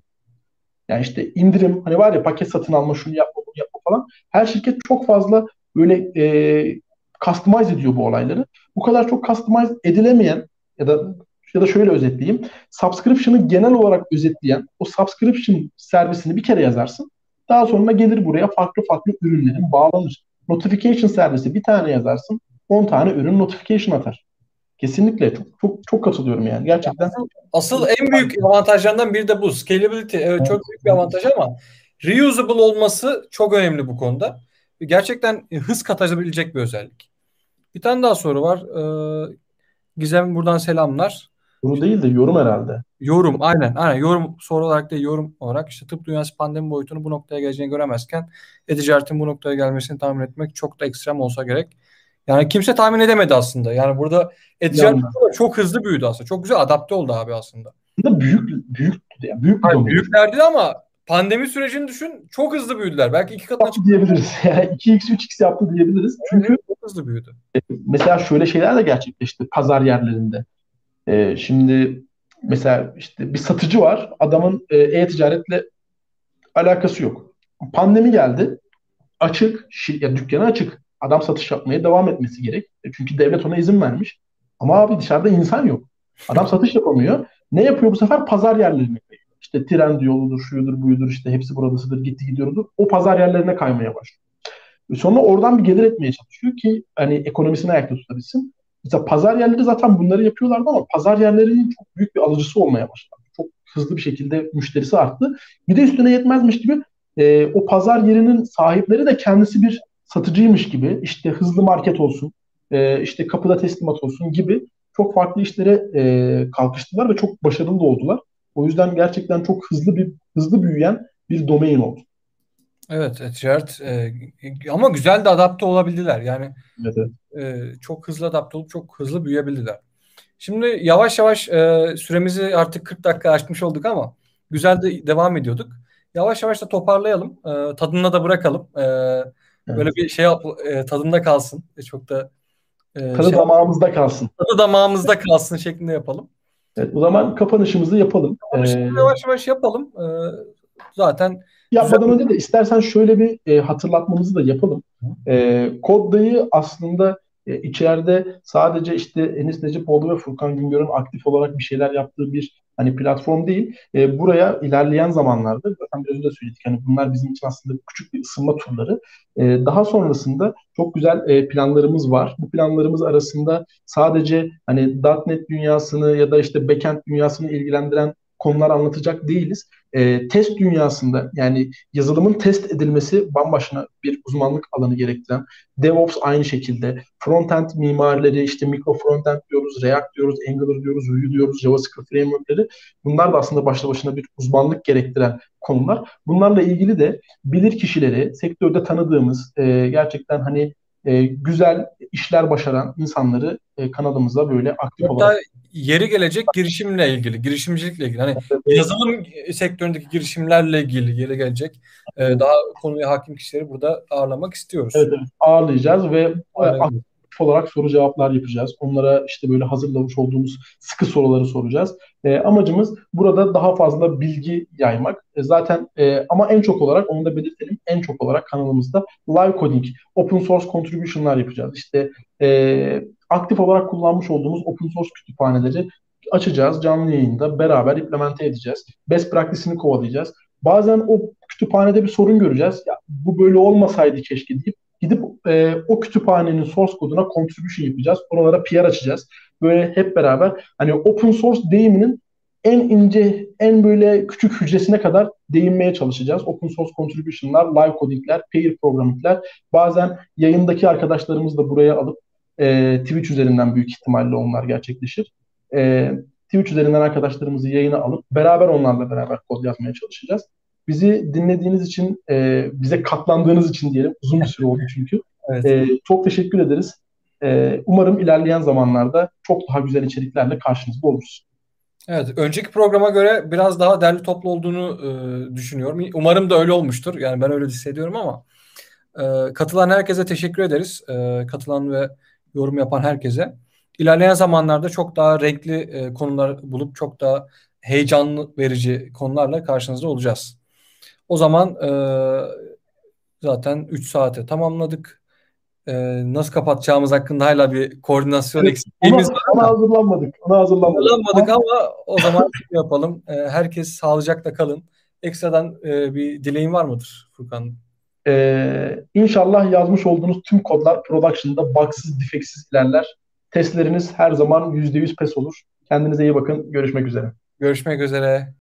S1: Yani işte indirim hani var ya paket satın alma şunu yapma bunu yapma falan. Her şirket çok fazla böyle e, customize ediyor bu olayları. Bu kadar çok customize edilemeyen ya da ya da şöyle özetleyeyim. Subscription'ı genel olarak özetleyen o subscription servisini bir kere yazarsın. Daha sonra gelir buraya farklı farklı ürünlerin bağlanır. Notification servisi bir tane yazarsın 10 tane ürün notification atar. Kesinlikle çok çok çok katılıyorum yani. Gerçekten.
S2: Asıl en büyük avantajlarından biri de bu. Scalability evet, çok büyük bir avantaj ama reusable olması çok önemli bu konuda. Gerçekten hız katabilecek bir özellik. Bir tane daha soru var. Ee, Gizem buradan selamlar.
S1: Soru değil de yorum herhalde.
S2: Yorum aynen. aynen. Yorum soru olarak da yorum olarak işte tıp dünyası pandemi boyutunu bu noktaya geleceğini göremezken e-ticaretin bu noktaya gelmesini tahmin etmek çok da ekstrem olsa gerek. Yani kimse tahmin edemedi aslında. Yani burada e-ticaret çok hızlı büyüdü aslında. Çok güzel adapte oldu abi aslında.
S1: Aslında büyük büyük yani büyük
S2: Hayır, büyüklerdi ama pandemi sürecini düşün çok hızlı büyüdüler. Belki iki katına
S1: çıktı. diyebiliriz. Yani 2x 3x yaptı diyebiliriz. Çünkü
S2: çok hızlı büyüdü.
S1: Mesela şöyle şeyler de gerçekleşti pazar yerlerinde. Ee, şimdi mesela işte bir satıcı var. Adamın e, e-ticaretle alakası yok. Pandemi geldi. Açık, ya dükkanı açık. Adam satış yapmaya devam etmesi gerek. E, çünkü devlet ona izin vermiş. Ama abi dışarıda insan yok. Adam satış yapamıyor. Ne yapıyor bu sefer? Pazar yerlerine kayıyor. İşte tren yoludur, şuyudur, buyudur, işte hepsi buradasıdır, gitti gidiyordur. O pazar yerlerine kaymaya başlıyor. Sonra oradan bir gelir etmeye çalışıyor ki hani ekonomisini ayakta tutabilsin. Mesela pazar yerleri zaten bunları yapıyorlardı ama pazar yerlerinin çok büyük bir alıcısı olmaya başladı. Çok hızlı bir şekilde müşterisi arttı. Bir de üstüne yetmezmiş gibi e, o pazar yerinin sahipleri de kendisi bir satıcıymış gibi işte hızlı market olsun, e, işte kapıda teslimat olsun gibi çok farklı işlere e, kalkıştılar ve çok başarılı oldular. O yüzden gerçekten çok hızlı bir hızlı büyüyen bir domain oldu.
S2: Evet, ticaret e, ama güzel de adapte olabildiler. Yani evet. E, çok hızlı adapte olup çok hızlı büyüyebildiler. Şimdi yavaş yavaş e, süremizi artık 40 dakika aşmış olduk ama güzel de devam ediyorduk. Yavaş yavaş da toparlayalım. E, tadına da bırakalım. E, evet. Böyle bir şey e, tadında kalsın. E, çok da
S1: e, tadı şey, damağımızda kalsın.
S2: Tadı damağımızda kalsın şeklinde yapalım.
S1: Evet, o zaman kapanışımızı yapalım.
S2: Kapanışımızı ee, yavaş yavaş yapalım. Ee, zaten
S1: Yapmadan önce de istersen şöyle bir e, hatırlatmamızı da yapalım. E, Kodda'yı aslında e, içeride sadece işte Enis Necipoğlu ve Furkan Güngör'ün aktif olarak bir şeyler yaptığı bir hani platform değil. E, buraya ilerleyen zamanlarda zaten biraz önce söyledik. Hani bunlar bizim için aslında küçük bir ısınma turları. E, daha sonrasında çok güzel e, planlarımız var. Bu planlarımız arasında sadece hani .NET dünyasını ya da işte backend dünyasını ilgilendiren konular anlatacak değiliz. E, test dünyasında yani yazılımın test edilmesi bambaşka bir uzmanlık alanı gerektiren DevOps aynı şekilde frontend mimarileri işte mikro frontend diyoruz, React diyoruz, Angular diyoruz, Vue diyoruz, JavaScript frameworkleri bunlar da aslında başlı başına bir uzmanlık gerektiren konular. Bunlarla ilgili de bilir kişileri, sektörde tanıdığımız e, gerçekten hani e, güzel işler başaran insanları e, kanalımıza böyle aktif Hatta olarak
S2: yeri gelecek girişimle ilgili, girişimcilikle ilgili. Hani yazılım sektöründeki girişimlerle ilgili yeri gelecek. E, daha konuya hakim kişileri burada ağırlamak istiyoruz.
S1: Evet, evet. ağırlayacağız ve Aynen. aktif olarak soru cevaplar yapacağız. Onlara işte böyle hazırlamış olduğumuz sıkı soruları soracağız. E, amacımız burada daha fazla bilgi yaymak. E, zaten e, ama en çok olarak onu da belirtelim. En çok olarak kanalımızda live coding, open source contribution'lar yapacağız. İşte e, aktif olarak kullanmış olduğumuz open source kütüphaneleri açacağız. Canlı yayında beraber implemente edeceğiz. Best practice'ini kovalayacağız. Bazen o kütüphanede bir sorun göreceğiz. Ya, bu böyle olmasaydı keşke deyip gidip e, o kütüphanenin source koduna contribution yapacağız. Oralara PR açacağız. Böyle hep beraber hani open source deyiminin en ince, en böyle küçük hücresine kadar değinmeye çalışacağız. Open source contribution'lar, live coding'ler, pair programming'ler. Bazen yayındaki arkadaşlarımız da buraya alıp e, Twitch üzerinden büyük ihtimalle onlar gerçekleşir. E, Twitch üzerinden arkadaşlarımızı yayına alıp beraber onlarla beraber kod yazmaya çalışacağız. Bizi dinlediğiniz için, e, bize katlandığınız için diyelim. Uzun bir süre oldu çünkü. evet. e, çok teşekkür ederiz. E, umarım ilerleyen zamanlarda çok daha güzel içeriklerle karşınızda oluruz.
S2: Evet, önceki programa göre biraz daha derli toplu olduğunu e, düşünüyorum. Umarım da öyle olmuştur. Yani ben öyle hissediyorum ama e, katılan herkese teşekkür ederiz. E, katılan ve yorum yapan herkese. İlerleyen zamanlarda çok daha renkli e, konular bulup çok daha heyecanlı verici konularla karşınızda olacağız. O zaman e, zaten 3 saate tamamladık. E, nasıl kapatacağımız hakkında hala bir koordinasyon eksikliğimiz
S1: var. Ona hazırlanmadık. Ona hazırlanmadık.
S2: Hazırlanmadık ama o zaman şey yapalım. E, herkes sağlıcakla kalın. Ekstradan e, bir dileğin var mıdır Furkan?
S1: Ee, inşallah yazmış olduğunuz tüm kodlar production'da bugsız, defeksiz ilerler. Testleriniz her zaman %100 pes olur. Kendinize iyi bakın. Görüşmek üzere.
S2: Görüşmek üzere.